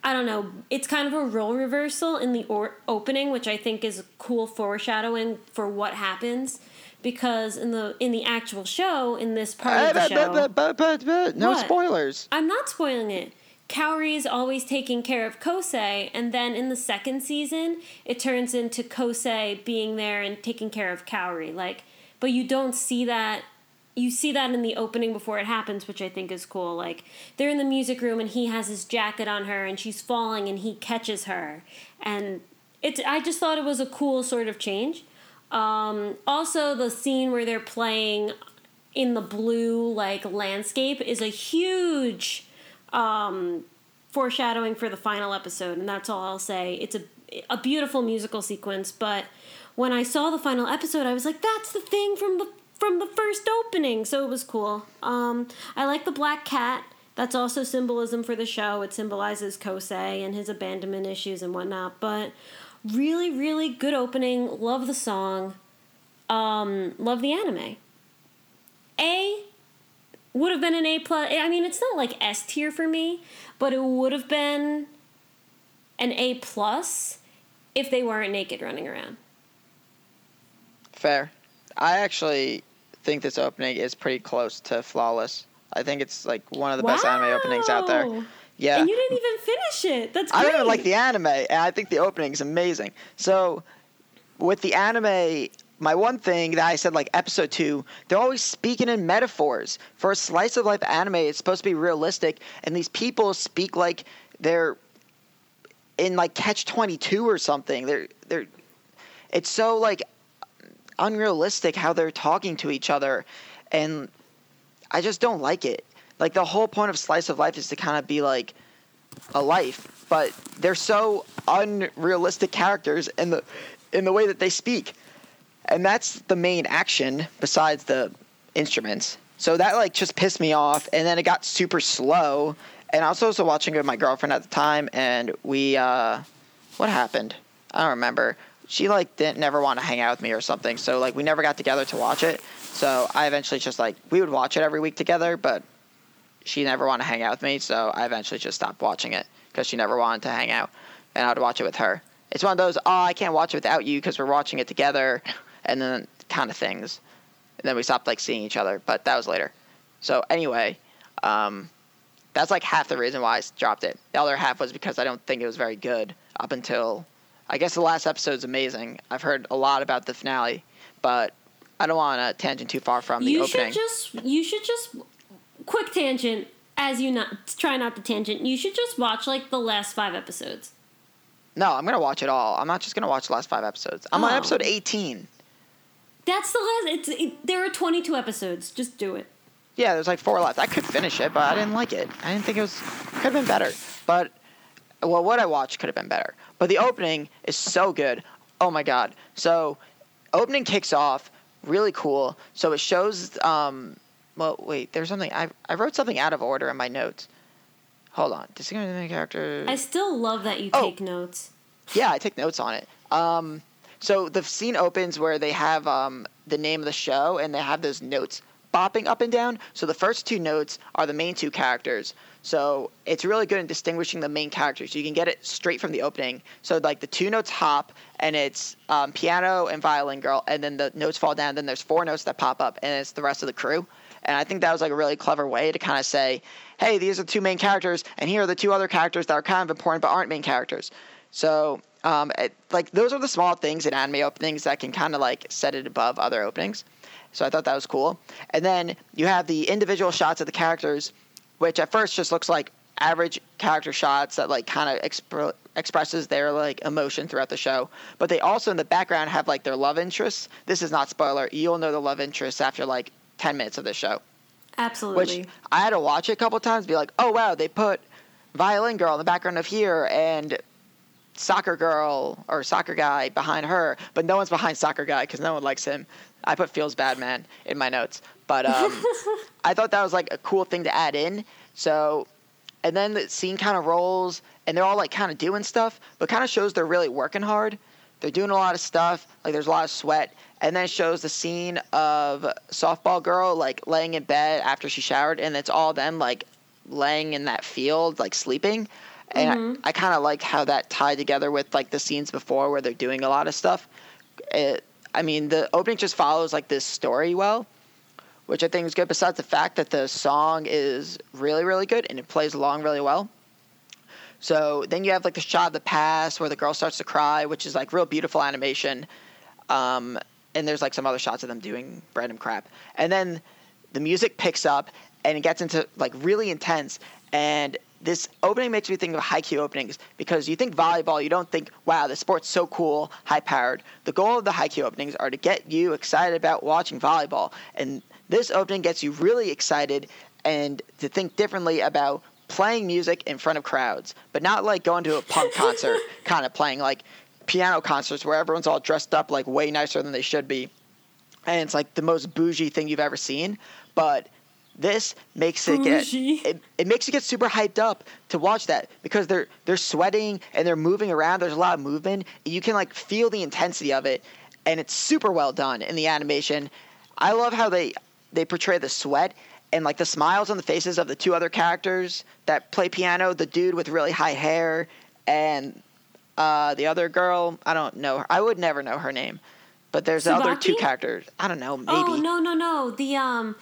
I don't know. It's kind of a role reversal in the or- opening, which I think is cool foreshadowing for what happens. Because in the in the actual show, in this part of the show, but, but, no What? spoilers. I'm not spoiling it. Kaori is always taking care of Kosei, and then in the second season, it turns into Kosei being there and taking care of Kaori. Like, but you don't see that. You see that in the opening before it happens, which I think is cool. Like, they're in the music room, and he has his jacket on her, and she's falling, and he catches her, and it's. I just thought it was a cool sort of change. Um, also, the scene where they're playing in the blue like landscape is a huge um, foreshadowing for the final episode, and that's all I'll say. It's a a beautiful musical sequence, but when I saw the final episode, I was like, "That's the thing from the from the first opening," so it was cool. Um, I like the black cat. That's also symbolism for the show. It symbolizes Kosei and his abandonment issues and whatnot. But really, really good opening. Love the song. Um, love the anime. A would have been an A plus. I mean, it's not like S tier for me, but it would have been an A plus if they weren't naked running around. Fair. I actually think this opening is pretty close to flawless. I think it's like one of the best anime openings out there. Yeah. And you didn't even finish it. That's great. I don't even like the anime, and I think the opening is amazing. So, with the anime, my one thing that I said, like episode two, they're always speaking in metaphors. For a slice of life anime, it's supposed to be realistic, and these people speak like they're in like Catch Twenty Two or something. They're they're. It's so like unrealistic how they're talking to each other, and I just don't like it. Like the whole point of slice of life is to kind of be like a life, but they're so unrealistic characters in the in the way that they speak. And that's the main action besides the instruments. So that like just pissed me off and then it got super slow. And I was also watching it with my girlfriend at the time and we uh what happened? I don't remember. She like didn't never want to hang out with me or something. So like we never got together to watch it. So I eventually just like we would watch it every week together, but she never wanted to hang out with me, so I eventually just stopped watching it because she never wanted to hang out, and I'd watch it with her. It's one of those, oh, I can't watch it without you because we're watching it together, and then kind of things. And then we stopped like seeing each other, but that was later. So anyway, um, that's like half the reason why I dropped it. The other half was because I don't think it was very good up until, I guess the last episode's amazing. I've heard a lot about the finale, but I don't want to tangent too far from the you opening. should just you should just quick tangent as you not try not to tangent. You should just watch like the last five episodes. No, I'm gonna watch it all. I'm not just gonna watch the last five episodes. I'm on Oh. episode 18. That's the last. It's it, there are twenty two episodes. Just do it. Yeah, there's like four left. I could finish it, but I didn't like it. I didn't think it was could have been better. But well, what I watched could have been better. But the opening is so good. Oh my god. So opening kicks off really cool. So it shows. Um, well, wait. There's something I I wrote something out of order in my notes. Hold on. Distinguishing the character. I still love that you Oh. take notes. Yeah, I take notes on it. Um, so the scene opens where they have um, the name of the show and they have those notes bopping up and down. So the first two notes are the main two characters. So it's really good in distinguishing the main characters. You can get it straight from the opening. So like the two notes hop and it's um, piano and violin girl, and then the notes fall down. Then there's four notes that pop up, and it's the rest of the crew. And I think that was like a really clever way to kind of say, hey, these are the two main characters, and here are the two other characters that are kind of important but aren't main characters. So, um, it, like those are the small things in anime openings that can kind of like set it above other openings. So I thought that was cool. And then you have the individual shots of the characters, which at first just looks like average character shots that like kind of expr- expresses their like emotion throughout the show. But they also in the background have like their love interests. This is not spoiler. You'll know the love interests after like 10 minutes of the show Absolutely. which I had to watch it a couple times, be like, oh wow, they put violin girl in the background of here and soccer girl or soccer guy behind her, but no one's behind soccer guy because no one likes him. I put feels bad man in my notes, but um, I thought that was like a cool thing to add in. So, and then the scene kind of rolls, and they're all like kind of doing stuff, but kind of shows they're really working hard. They're doing a lot of stuff. Like there's a lot of sweat, and then it shows the scene of softball girl like laying in bed after she showered, and it's all them like laying in that field like sleeping. And I, I kind of like how that tied together with like the scenes before where they're doing a lot of stuff. It, I mean, the opening just follows like this story well, which I think is good. Besides the fact that the song is really, really good and it plays along really well. So then you have like the shot of the past where the girl starts to cry, which is like real beautiful animation. Um, and there's like some other shots of them doing random crap. And then the music picks up and it gets into like really intense. And this opening makes me think of Haikyuu openings because you think volleyball, you don't think, wow, the sport's so cool, high powered. The goal of the Haikyuu openings are to get you excited about watching volleyball. And this opening gets you really excited and to think differently about playing music in front of crowds, but not like going to a punk concert, kind of playing like piano concerts where everyone's all dressed up like way nicer than they should be. And it's like the most bougie thing you've ever seen. But this makes it get it, it makes you get super hyped up to watch that because they're they're sweating and they're moving around. There's a lot of movement. You can like feel the intensity of it, and it's super well done in the animation. I love how they they portray the sweat and like the smiles on the faces of the two other characters that play piano. The dude with really high hair and uh, the other girl. I don't know. Her. I would never know her name. But there's the other two characters. I don't know. Maybe. Oh no no no! The um,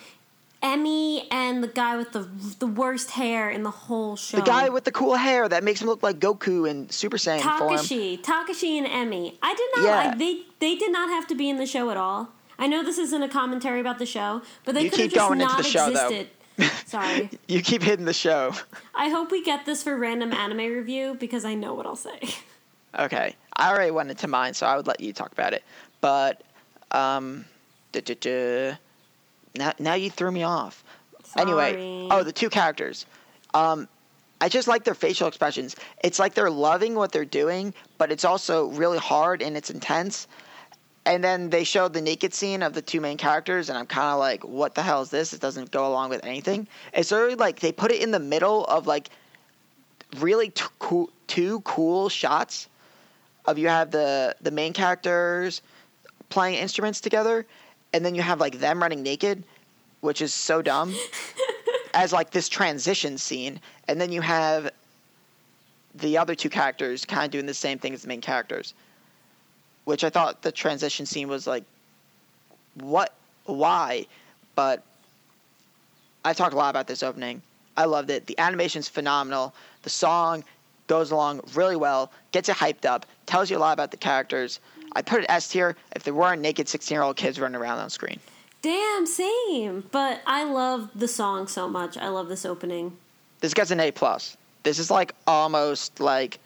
Emmy and the guy with the the worst hair in the whole show. The guy with the cool hair that makes him look like Goku and Super Saiyan form. Takashi, Takashi and Emmy. I did not. Yeah. I, they they did not have to be in the show at all. I know this isn't a commentary about the show, but they could have just going into not the show, though. existed. Sorry. You keep hitting the show. I hope we get this for random anime review because I know what I'll say. Okay, I already went into mine, so I would let you talk about it. But um, duh, duh, duh. Now now you threw me off. Anyway, oh, the two characters. Um, I just like their facial expressions. It's like they're loving what they're doing, but it's also really hard and it's intense. And then they showed the naked scene of the two main characters, and I'm kind of like, what the hell is this? It doesn't go along with anything. It's really like they put it in the middle of like really t- cool, two cool shots of you have the the main characters playing instruments together, and then you have like them running naked, which is so dumb. as like this transition scene, and then you have the other two characters kind of doing the same thing as the main characters, which I thought the transition scene was like, what, why, but I talked a lot about this opening. I loved it. The animation's phenomenal. The song goes along really well, gets it hyped up, tells you a lot about the characters. I put it S tier if there weren't naked 16 year old kids running around on screen. Damn, same. But I love the song so much. I love this opening. This gets an A plus. This is like almost like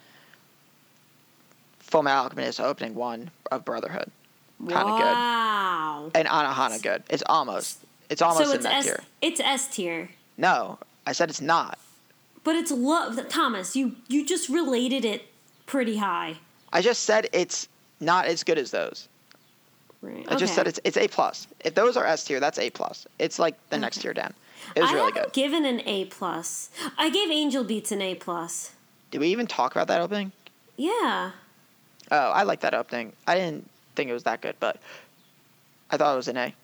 Full Metal Alchemist opening one of Brotherhood. Kinda good. wow. And Anohana good. It's almost. It's almost So in it's that S. tier. It's S tier. No, I said it's not. But it's love. Thomas, you you just related it pretty high. I just said it's not as good as those. Right. I just said it's it's A plus. If those are S tier, that's A plus. It's like the next tier down. It was I really good. given an A plus. I gave Angel Beats an A plus. Did we even talk about that opening? Yeah. Oh, I like that opening. I didn't think it was that good, but I thought it was an A.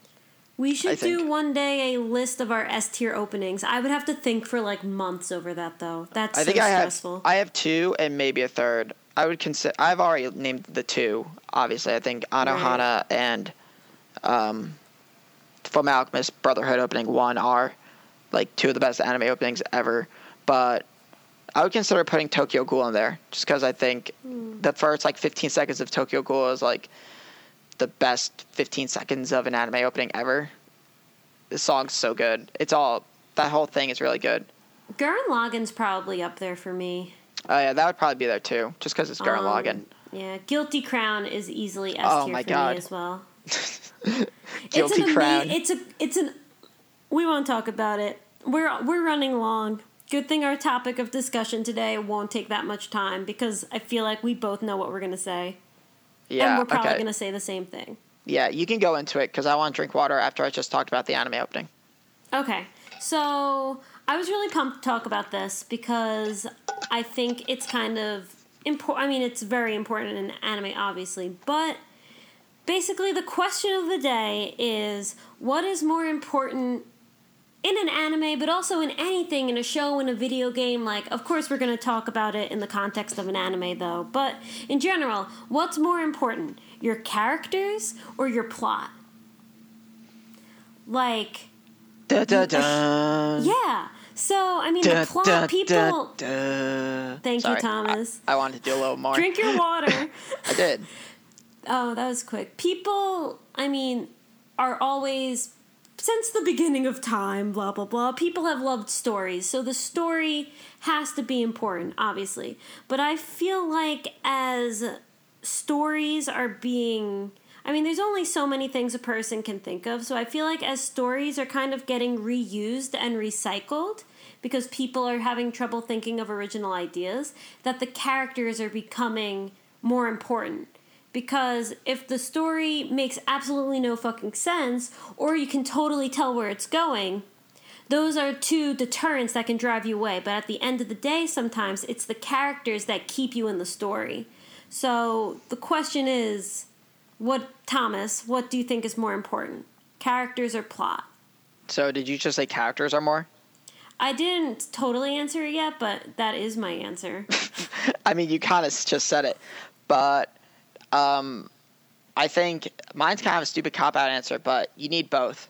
We should do one day a list of our S tier openings. I would have to think for like months over that though. That's I think so I have stressful. I have two and maybe a third. I would consider. I've already named the two. Obviously, I think Anohana and um, Full Alchemist Brotherhood opening one are like two of the best anime openings ever. But I would consider putting Tokyo Ghoul in there just because I think Hmm. the first like 15 seconds of Tokyo Ghoul is like the best 15 seconds of an anime opening ever. The song's so good. It's all that whole thing is really good. Gurren Lagann's probably up there for me. Oh yeah, that would probably be there too, just because it's Gurren Um, Lagann. Yeah, Guilty Crown is easily S Oh my for God. me as well. Guilty it's an Crown. Ama- it's a it's an. We won't talk about it. We're we're running long. Good thing our topic of discussion today won't take that much time because I feel like we both know what we're gonna say, yeah, and we're probably okay. gonna say the same thing. Yeah, you can go into it because I want to drink water after I just talked about the anime opening. Okay, so I was really pumped to talk about this because I think it's kind of important. I mean, it's very important in anime, obviously, but basically, the question of the day is what is more important in an anime, but also in anything, in a show, in a video game? Like, of course, we're going to talk about it in the context of an anime, though, but in general, what's more important, your characters or your plot? Like, Da da da. yeah. So I mean, the plot people. Thank you, Thomas. I, I wanted to do a little more. Drink your water. I did. oh, that was quick. People, I mean, are always since the beginning of time. Blah blah blah. People have loved stories, so the story has to be important, obviously. But I feel like as stories are being I mean, there's only so many things a person can think of, so I feel like as stories are kind of getting reused and recycled because people are having trouble thinking of original ideas, that the characters are becoming more important. Because if the story makes absolutely no fucking sense, or you can totally tell where it's going, those are two deterrents that can drive you away. But at the end of the day, sometimes it's the characters that keep you in the story. So the question is what, Thomas, what do you think is more important? Characters or plot? So did you just say characters are more? I didn't totally answer it yet, but that is my answer. I mean, you kind of just said it, but um, I think mine's kind of a stupid cop out answer. But you need both;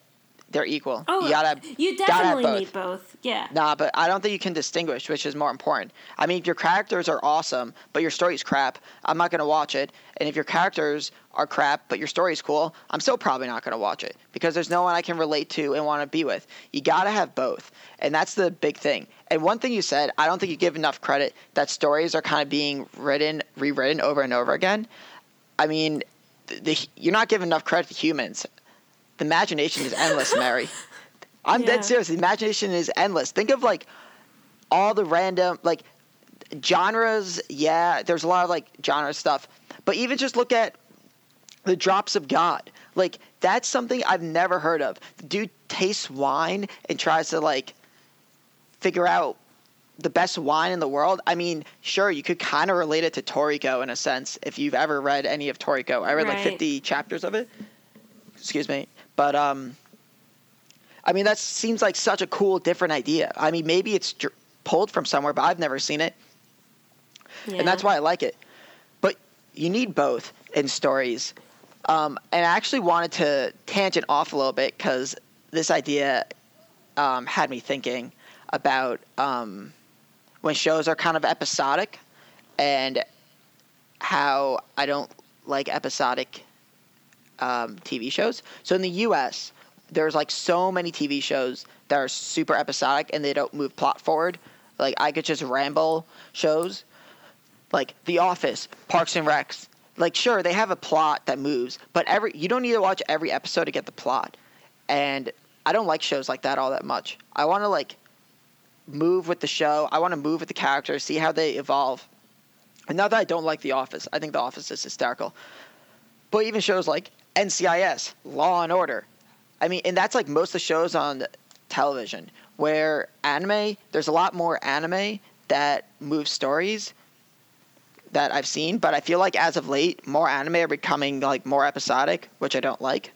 they're equal. Oh, you gotta, you gotta definitely both. need both. Yeah. Nah, but I don't think you can distinguish which is more important. I mean, if your characters are awesome, but your story's crap, I'm not going to watch it. And if your characters are crap, but your story's cool, I'm still probably not going to watch it because there's no one I can relate to and want to be with. You got to have both. And that's the big thing. And one thing you said, I don't think you give enough credit that stories are kind of being written, rewritten over and over again. I mean, the, the, you're not giving enough credit to humans. The imagination is endless, Mary. I'm Yeah. dead serious. The imagination is endless. Think of like all the random like genres. Yeah, there's a lot of like genre stuff, but even just look at the drops of God. Like that's something I've never heard of. The dude tastes wine and tries to like figure out the best wine in the world. I mean, sure, you could kind of relate it to Toriko in a sense if you've ever read any of Toriko. I read like 50 chapters of it. Excuse me. But um I mean that seems like such a cool different idea. I mean, maybe it's dr- pulled from somewhere, but I've never seen it. And that's why I like it. But you need both in stories. Um, and I actually wanted to tangent off a little bit because this idea um, had me thinking about um, when shows are kind of episodic and how I don't like episodic um, TV shows. So in the U.S., there's like so many TV shows that are super episodic and they don't move plot forward. Like I could just ramble shows, like The Office, Parks and Recs. Like sure, they have a plot that moves, but every you don't need to watch every episode to get the plot. And I don't like shows like that all that much. I want to like move with the show. I want to move with the characters, see how they evolve. And not that I don't like The Office. I think The Office is hysterical. But even shows like NCIS, Law and Order. I mean, and that's like most of the shows on television where anime, there's a lot more anime that move stories that I've seen, but I feel like as of late, more anime are becoming like more episodic, which I don't like.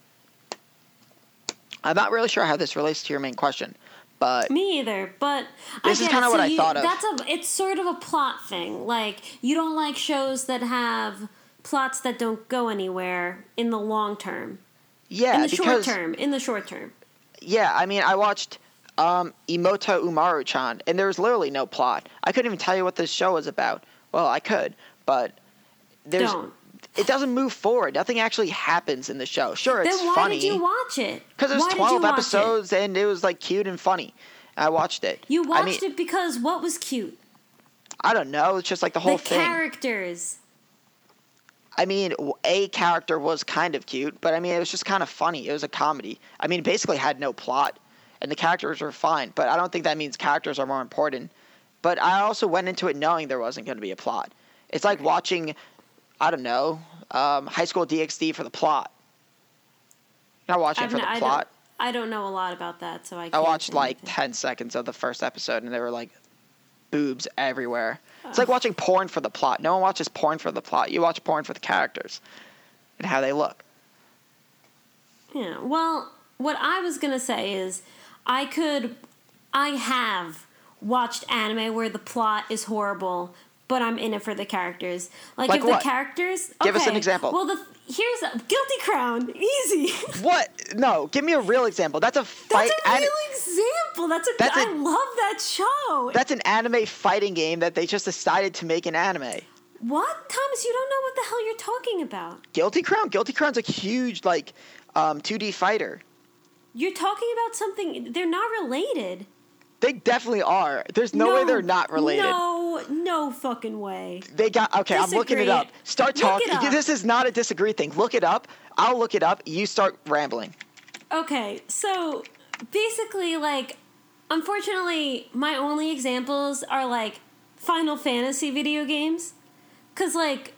I'm not really sure how this relates to your main question, but Me either, but This I is get kinda it. what So I you- thought of. That's a. It's sort of a plot thing. Like you don't like shows that have plots that don't go anywhere in the long term. yeah, in the because short term. In the short term. yeah, I mean, I watched um, Imoto Umaru-chan, and there was literally no plot. I couldn't even tell you what this show was about. Well, I could, but there's Don't. it doesn't move forward. Nothing actually happens in the show. Sure, it's then why funny did you watch it? because there's Why 12 watch it? episodes, and it was like cute and funny. I watched it. You I watched mean, it because what was cute? I don't know. It's just like the whole the thing. characters. I mean, a character was kind of cute, but I mean, it was just kind of funny. It was a comedy. I mean, basically had no plot, and the characters were fine. But I don't think that means characters are more important. But I also went into it knowing there wasn't going to be a plot. It's like watching, I don't know, um, High School DxD for the plot. Not watching for the I plot. Don't, I don't know a lot about that, so I. I watched like anything. 10 seconds of the first episode and they were like boobs everywhere. It's like watching porn for the plot. No one watches porn for the plot. You watch porn for the characters and how they look. Yeah. Well, what I was gonna say is, I could, I have watched anime where the plot is horrible, but I'm in it for the characters. Like, Like if what? the characters. Give us an example. Well, the here's a, Guilty Crown. Easy. What? No, give me a real example. That's a That's fight. a an- real example. That's a. That's I a- love that show. that's an anime fighting game that they just decided to make an anime. what, Thomas? You don't know what the hell you're talking about. Guilty Crown. Guilty Crown's a huge like um, 2D fighter. You're talking about something. They're not related. They definitely are. There's no, way they're not related. No, no fucking way. They got okay. I'm looking it up. Start talking. This is not a disagree thing. Look it up. I'll look it up. You start rambling. Okay, so basically, like, unfortunately, my only examples are like Final Fantasy video games. Cause, like,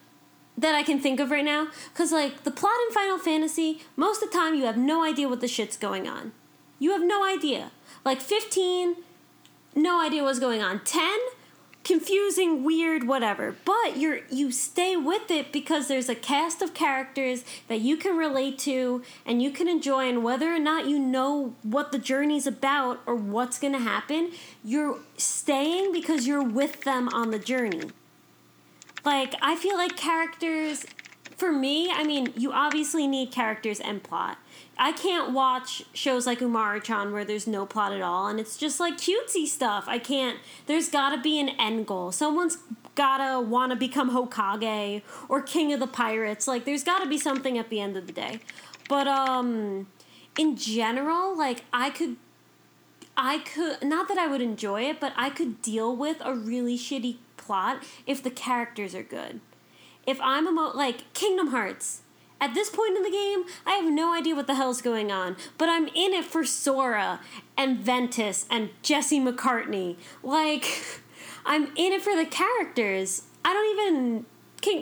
that I can think of right now. Cause, like, the plot in Final Fantasy, most of the time you have no idea what the shit's going on. You have no idea. Like, 15, no idea what's going on. 10, confusing, weird, whatever. But you're you stay with it because there's a cast of characters that you can relate to and you can enjoy and whether or not you know what the journey's about or what's going to happen, you're staying because you're with them on the journey. Like I feel like characters for me, I mean, you obviously need characters and plot. I can't watch shows like Umaru-chan where there's no plot at all and it's just like cutesy stuff. I can't. There's got to be an end goal. Someone's gotta want to become Hokage or King of the Pirates. Like there's got to be something at the end of the day. But um in general, like I could I could not that I would enjoy it, but I could deal with a really shitty plot if the characters are good. If I'm emo- like Kingdom Hearts, At this point in the game, I have no idea what the hell's going on, but I'm in it for Sora and Ventus and Jesse McCartney. Like, I'm in it for the characters. I don't even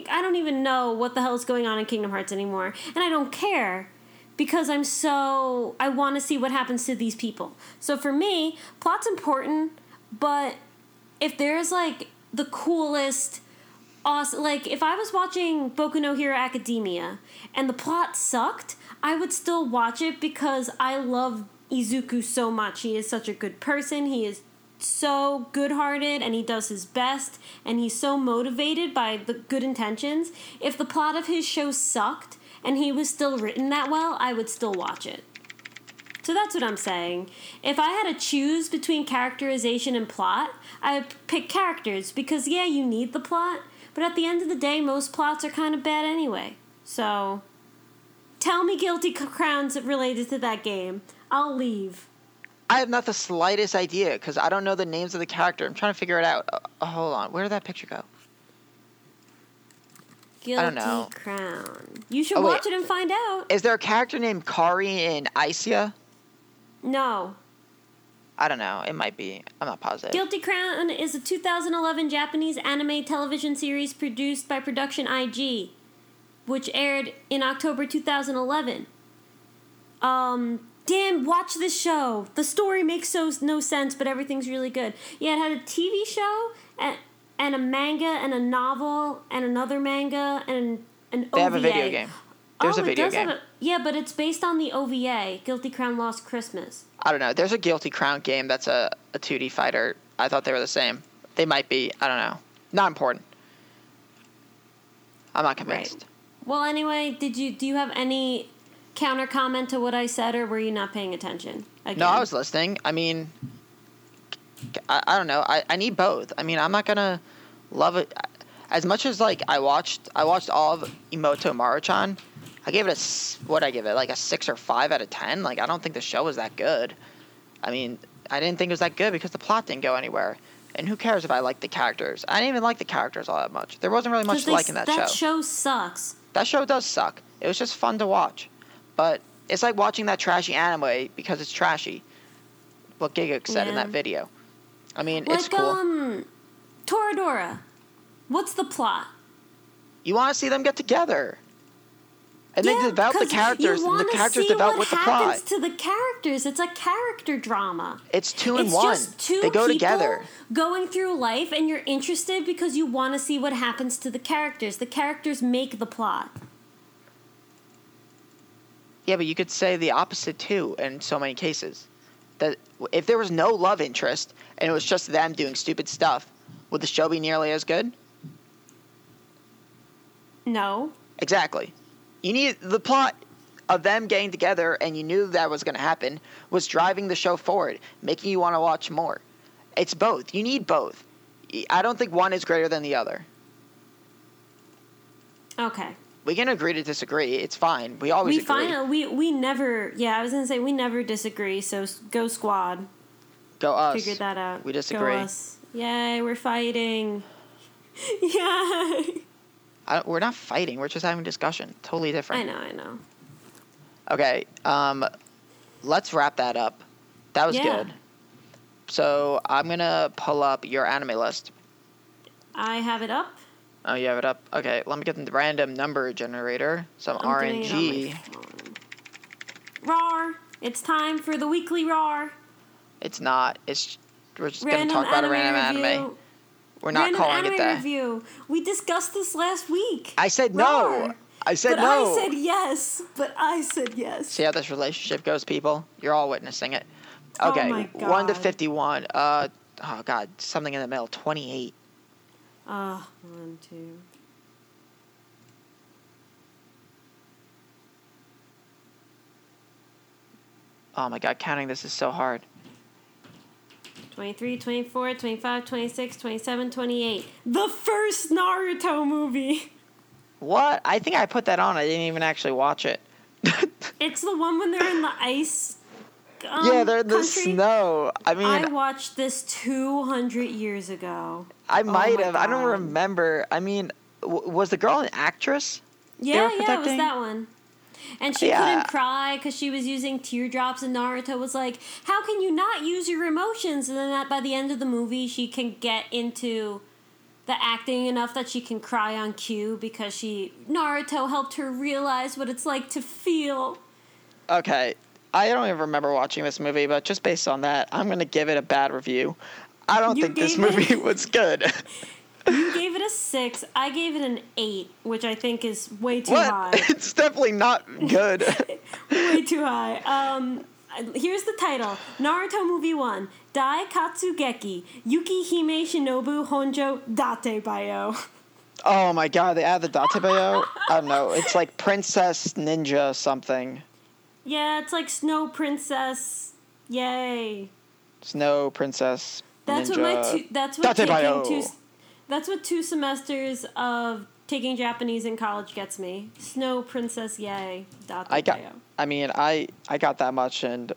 I don't even know what the hell's going on in Kingdom Hearts anymore, and I don't care because I'm so I want to see what happens to these people. So for me, plot's important, but if there's like the coolest awesome like if I was watching Boku no Hero Academia and the plot sucked, I would still watch it because I love Izuku so much. He is such a good person. He is so good-hearted and he does his best and he's so motivated by the good intentions. If the plot of his show sucked and he was still written that well, I would still watch it. So that's what I'm saying. If I had to choose between characterization and plot, I would pick characters because yeah, you need the plot, but at the end of the day, most plots are kind of bad anyway. So tell me guilty crowns related to that game. I'll leave. I have not the slightest idea because I don't know the names of the character. I'm trying to figure it out. Uh, uh, hold on, where did that picture go? Guilty don't know. crown. You should Oh, wait. watch it and find out. Is there a character named Kari in Isia? No. I don't know. It might be. I'm not positive. Guilty Crown is a 2011 Japanese anime television series produced by Production IG, which aired in October 2011. Um, damn, watch this show. The story makes so no sense, but everything's really good. Yeah, it had a TV show and, and a manga and a novel and another manga and an They have a OVA. video game. There's oh, a it video game. a- yeah, but it's based on the OVA, Guilty Crown Lost Christmas. I don't know. There's a Guilty Crown game that's a, a 2D fighter. I thought they were the same. They might be. I don't know. Not important. I'm not convinced. Right. Well, anyway, did you do you have any counter comment to what I said, or were you not paying attention? Again? No, I was listening. I mean, I, I don't know. I, I need both. I mean, I'm not gonna love it as much as like I watched. I watched all of Imoto Maruchan. I gave it a what I give it like a six or five out of ten. Like I don't think the show was that good. I mean, I didn't think it was that good because the plot didn't go anywhere. And who cares if I like the characters? I didn't even like the characters all that much. There wasn't really much to like in that, that show. That show sucks. That show does suck. It was just fun to watch. But it's like watching that trashy anime because it's trashy. What Giga said in that video. I mean, Like it's cool. um, Toradora. What's the plot? you want to see them get together. And Yeah, they develop the characters, you and the characters see develop what with the plot. to the characters. It's a character drama. It's two and it's one. just two they go together. going through life, and you're interested because you want to see what happens to the characters. The characters make the plot. Yeah, but you could say the opposite too in so many cases. That if there was no love interest and it was just them doing stupid stuff, would the show be nearly as good? No. Exactly. You need the plot of them getting together, and you knew that was going to happen, was driving the show forward, making you want to watch more. It's both. You need both. I don't think one is greater than the other. Okay. We can agree to disagree. It's fine. We always we agree. final we we never yeah i was gonna say we never disagree so go squad Go us. figure that out We Go disagree. us. yay we're fighting yay I, we're not fighting. We're just having discussion. Totally different. i know i know Okay. Um, let's wrap that up. That was Yeah. good. So I'm gonna pull up your anime list. i have it up Oh, you have it up. Okay, let me get the random number generator. Some I'm doing it RNG. rar it's time for the weekly rar It's not. It's we're just gonna talk about a random review. anime. We're not random calling anime it that. review we discussed this last week I said no. I said but no. i said yes but i said yes See how this relationship goes, people. You're all witnessing it. Oh Okay, my one to fifty-one. Uh, oh god, something in the middle. Twenty-eight. uh one two Oh my god, counting this is so hard. 23, 24, 25, 26, 27, 28. The first Naruto movie. What? I think I put that on. I didn't even actually watch it. It's the one when they're in the ice. Um, yeah, they're in the country. snow. I mean, I I, watched this 200 years ago. I might my have. I don't remember. I mean, w- was the girl an actress? they Yeah, were yeah, it was protecting? that one. And she Yeah. couldn't cry because she was using teardrops, and Naruto was like, "How can you not use your emotions?" And then that by the end of the movie, she can get into the acting enough that she can cry on cue because she Naruto helped her realize what it's like to feel. Okay, I don't even remember watching this movie, but just based on that, I'm gonna give it a bad review. I don't You think this gave it- movie was good. You gave it a six. I gave it an eight, which I think is way too what? high. It's definitely not good. way too high. Um, here's the title: Naruto Movie One. Dai Katsugeki Yuki Hime Shinobu Honjo Dattebayo. oh my god, they added the Dattebayo? I don't know. It's like Princess Ninja something. Yeah, it's like Snow Princess. Yay! Snow Princess. That's Ninja. what my two. That's what Dattebayo. taking two. That's what two semesters of taking Japanese in college gets me. Snow Princess. Yay! Date I got. I mean, I I got that much, and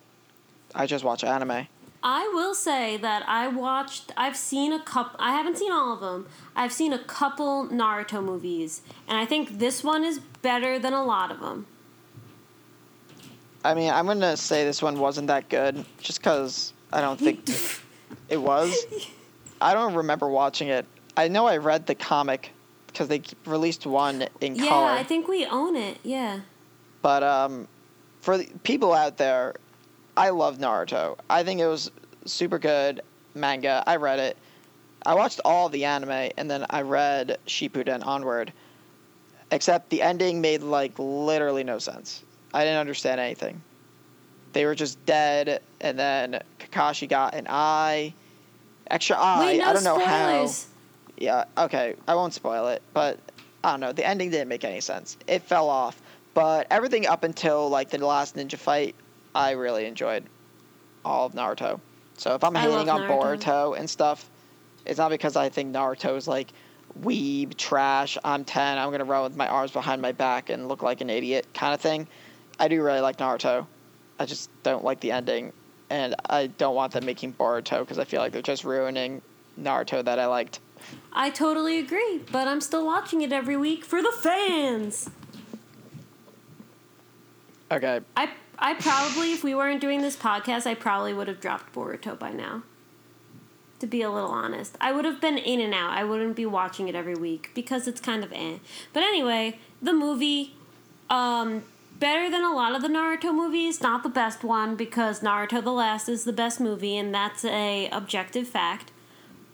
I just watch anime. I will say that I watched. I've seen a couple. I haven't seen all of them. I've seen a couple Naruto movies, and I think this one is better than a lot of them. I mean, I'm gonna say this one wasn't that good, just because I don't think it was. I don't remember watching it. I know I read the comic because they released one in Yeah, color. I think we own it. Yeah. But um, for the people out there, I love Naruto. I think it was super good manga. I read it. I watched all the anime, and then I read Shippuden onward. Except the ending made like literally no sense. I didn't understand anything. They were just dead, and then Kakashi got an eye, extra eye. Wait, no I don't know how. Yeah, okay, I won't spoil it, but I don't know. The ending didn't make any sense. It fell off, but everything up until like the last ninja fight, I really enjoyed all of Naruto. So if I'm hating on Naruto. Boruto and stuff, it's not because I think Naruto is like weeb trash. I'm ten. I'm gonna run with my arms behind my back and look like an idiot kind of thing. I do really like Naruto. I just don't like the ending, and I don't want them making Boruto because I feel like they're just ruining Naruto that I liked. I totally agree, but I'm still watching it every week for the fans. Okay, I I probably, if we weren't doing this podcast, I probably would have dropped Boruto by now. To be a little honest, I would have been in and out. I wouldn't be watching it every week because it's kind of eh. But anyway, the movie, um, better than a lot of the Naruto movies. Not the best one because Naruto the Last is the best movie, and that's a objective fact.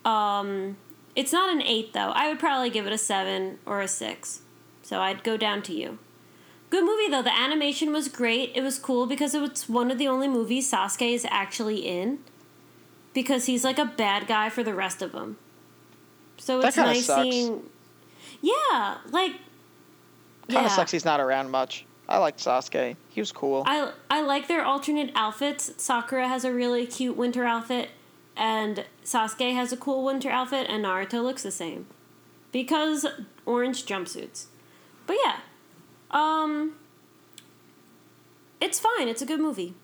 Um, it's not an eight though. I would probably give it a seven or a six. So I'd go down to you. Good movie though. The animation was great. It was cool because it was one of the only movies Sasuke is actually in. Because he's like a bad guy for the rest of them. So it's nice sucks. seeing. Yeah, like. kind of yeah. sucks he's not around much. I liked Sasuke. He was cool. I I like their alternate outfits. Sakura has a really cute winter outfit, and Sasuke has a cool winter outfit, and Naruto looks the same, because orange jumpsuits. But yeah, um, it's fine. It's a good movie.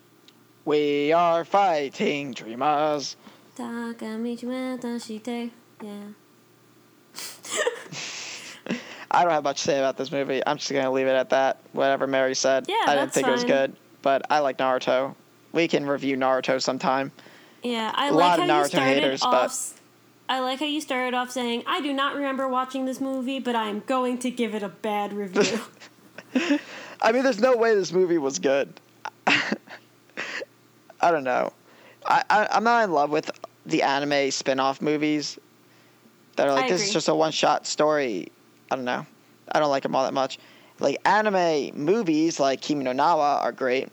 we are fighting dreamers. Takamichi Yeah. I don't have much to say about this movie. I'm just gonna leave it at that. Whatever Mary said. Yeah, I didn't think it was good, but I like Naruto. We can review Naruto sometime. Yeah, I A like how of you started haters, off. but- I like how you started off saying, "I do not remember watching this movie, but I am going to give it a bad review." I mean, there's no way this movie was good. I don't know. I, I I'm not in love with the anime spin-off movies that are like I this is just a one-shot story. I don't know. I don't like them all that much. Like anime movies like Kimi no Na wa are great,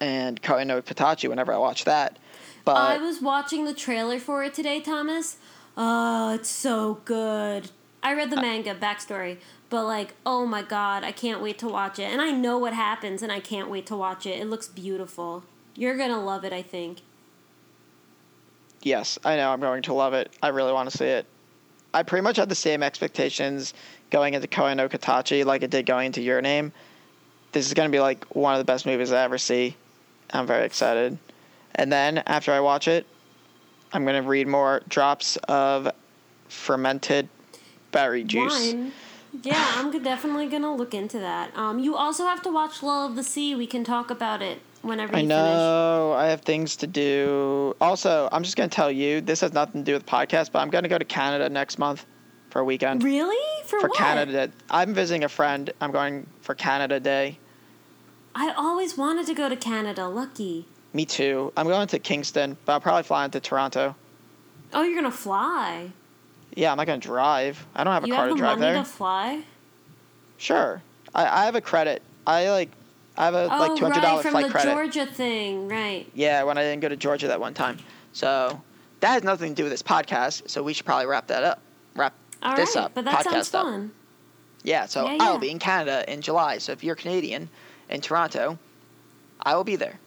and Koe no Katachi. Whenever I watch that, but I was watching the trailer for it today, Thomas. Oh, it's so good. I read the manga backstory, but like, oh my god, I can't wait to watch it. And I know what happens, and I can't wait to watch it. It looks beautiful. You're gonna love it, I think. Yes, I know. I'm going to love it. I really want to see it. I pretty much had the same expectations going into Koe no Katachi like I did going into Your Name. This is going to be like one of the best movies I ever see. I'm very excited. And then after I watch it, I'm going to read more drops of fermented berry juice. Wine. Yeah, I'm definitely gonna look into that. Um, you also have to watch Lull of the Sea. We can talk about it whenever you finish. I know. I have things to do. Also, I'm just gonna tell you. This has nothing to do with the podcast, but I'm gonna go to Canada next month for a weekend. Really? For, for what? Canada I'm visiting a friend. I'm going for Canada Day. I always wanted to go to Canada. Lucky. Me too. I'm going to Kingston, but I'll probably fly into Toronto. Oh, you're gonna fly. Yeah, I'm not gonna drive. I don't have a you car have to drive money there. You to fly. Sure. I, I have a credit. I like. I have a Oh, like two hundred dollar right, flight the credit. Georgia thing, right? Yeah, when I didn't go to Georgia that one time. So that has nothing to do with this podcast. So we should probably wrap that up. Wrap All right, this up. but that podcast sounds up. fun. Yeah. So Yeah, I'll be in Canada in July. So if you're Canadian in Toronto, I will be there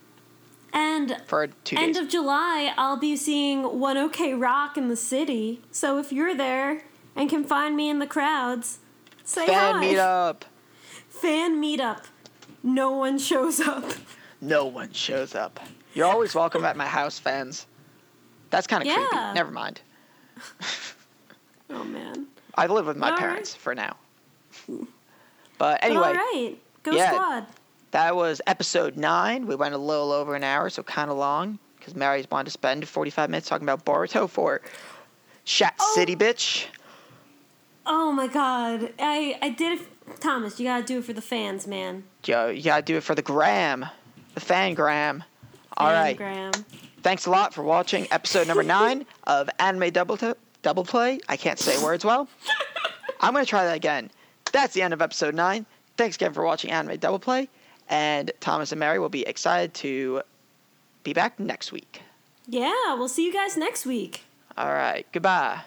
And for two end days. of July, I'll be seeing One OK Rock in the city. So if you're there and can find me in the crowds, say hi. Fan hi. meetup. Fan meetup. No one shows up. No one shows up. You're always welcome at my house, fans. That's kind of Yeah. creepy. Never mind. Oh man. I live with my All parents right. for now. But But anyway, all right, go yeah. squad. That was episode nine. We went a little over an hour, so kind of long because Mary's wanted to spend 45 minutes talking about Boruto for Shat Oh. City, bitch. Oh my god, I I did it. Thomas, you gotta do it for the fans, man. Yo, you gotta do it for the gram, the fan gram. All right. Thanks a lot for watching episode number nine of Anime Double T- Double Play. I can't say words well. I'm gonna try that again. That's the end of episode nine. Thanks again for watching Anime Double Play, and Thomas and Mary will be excited to be back next week. Yeah, we'll see you guys next week. All right, goodbye.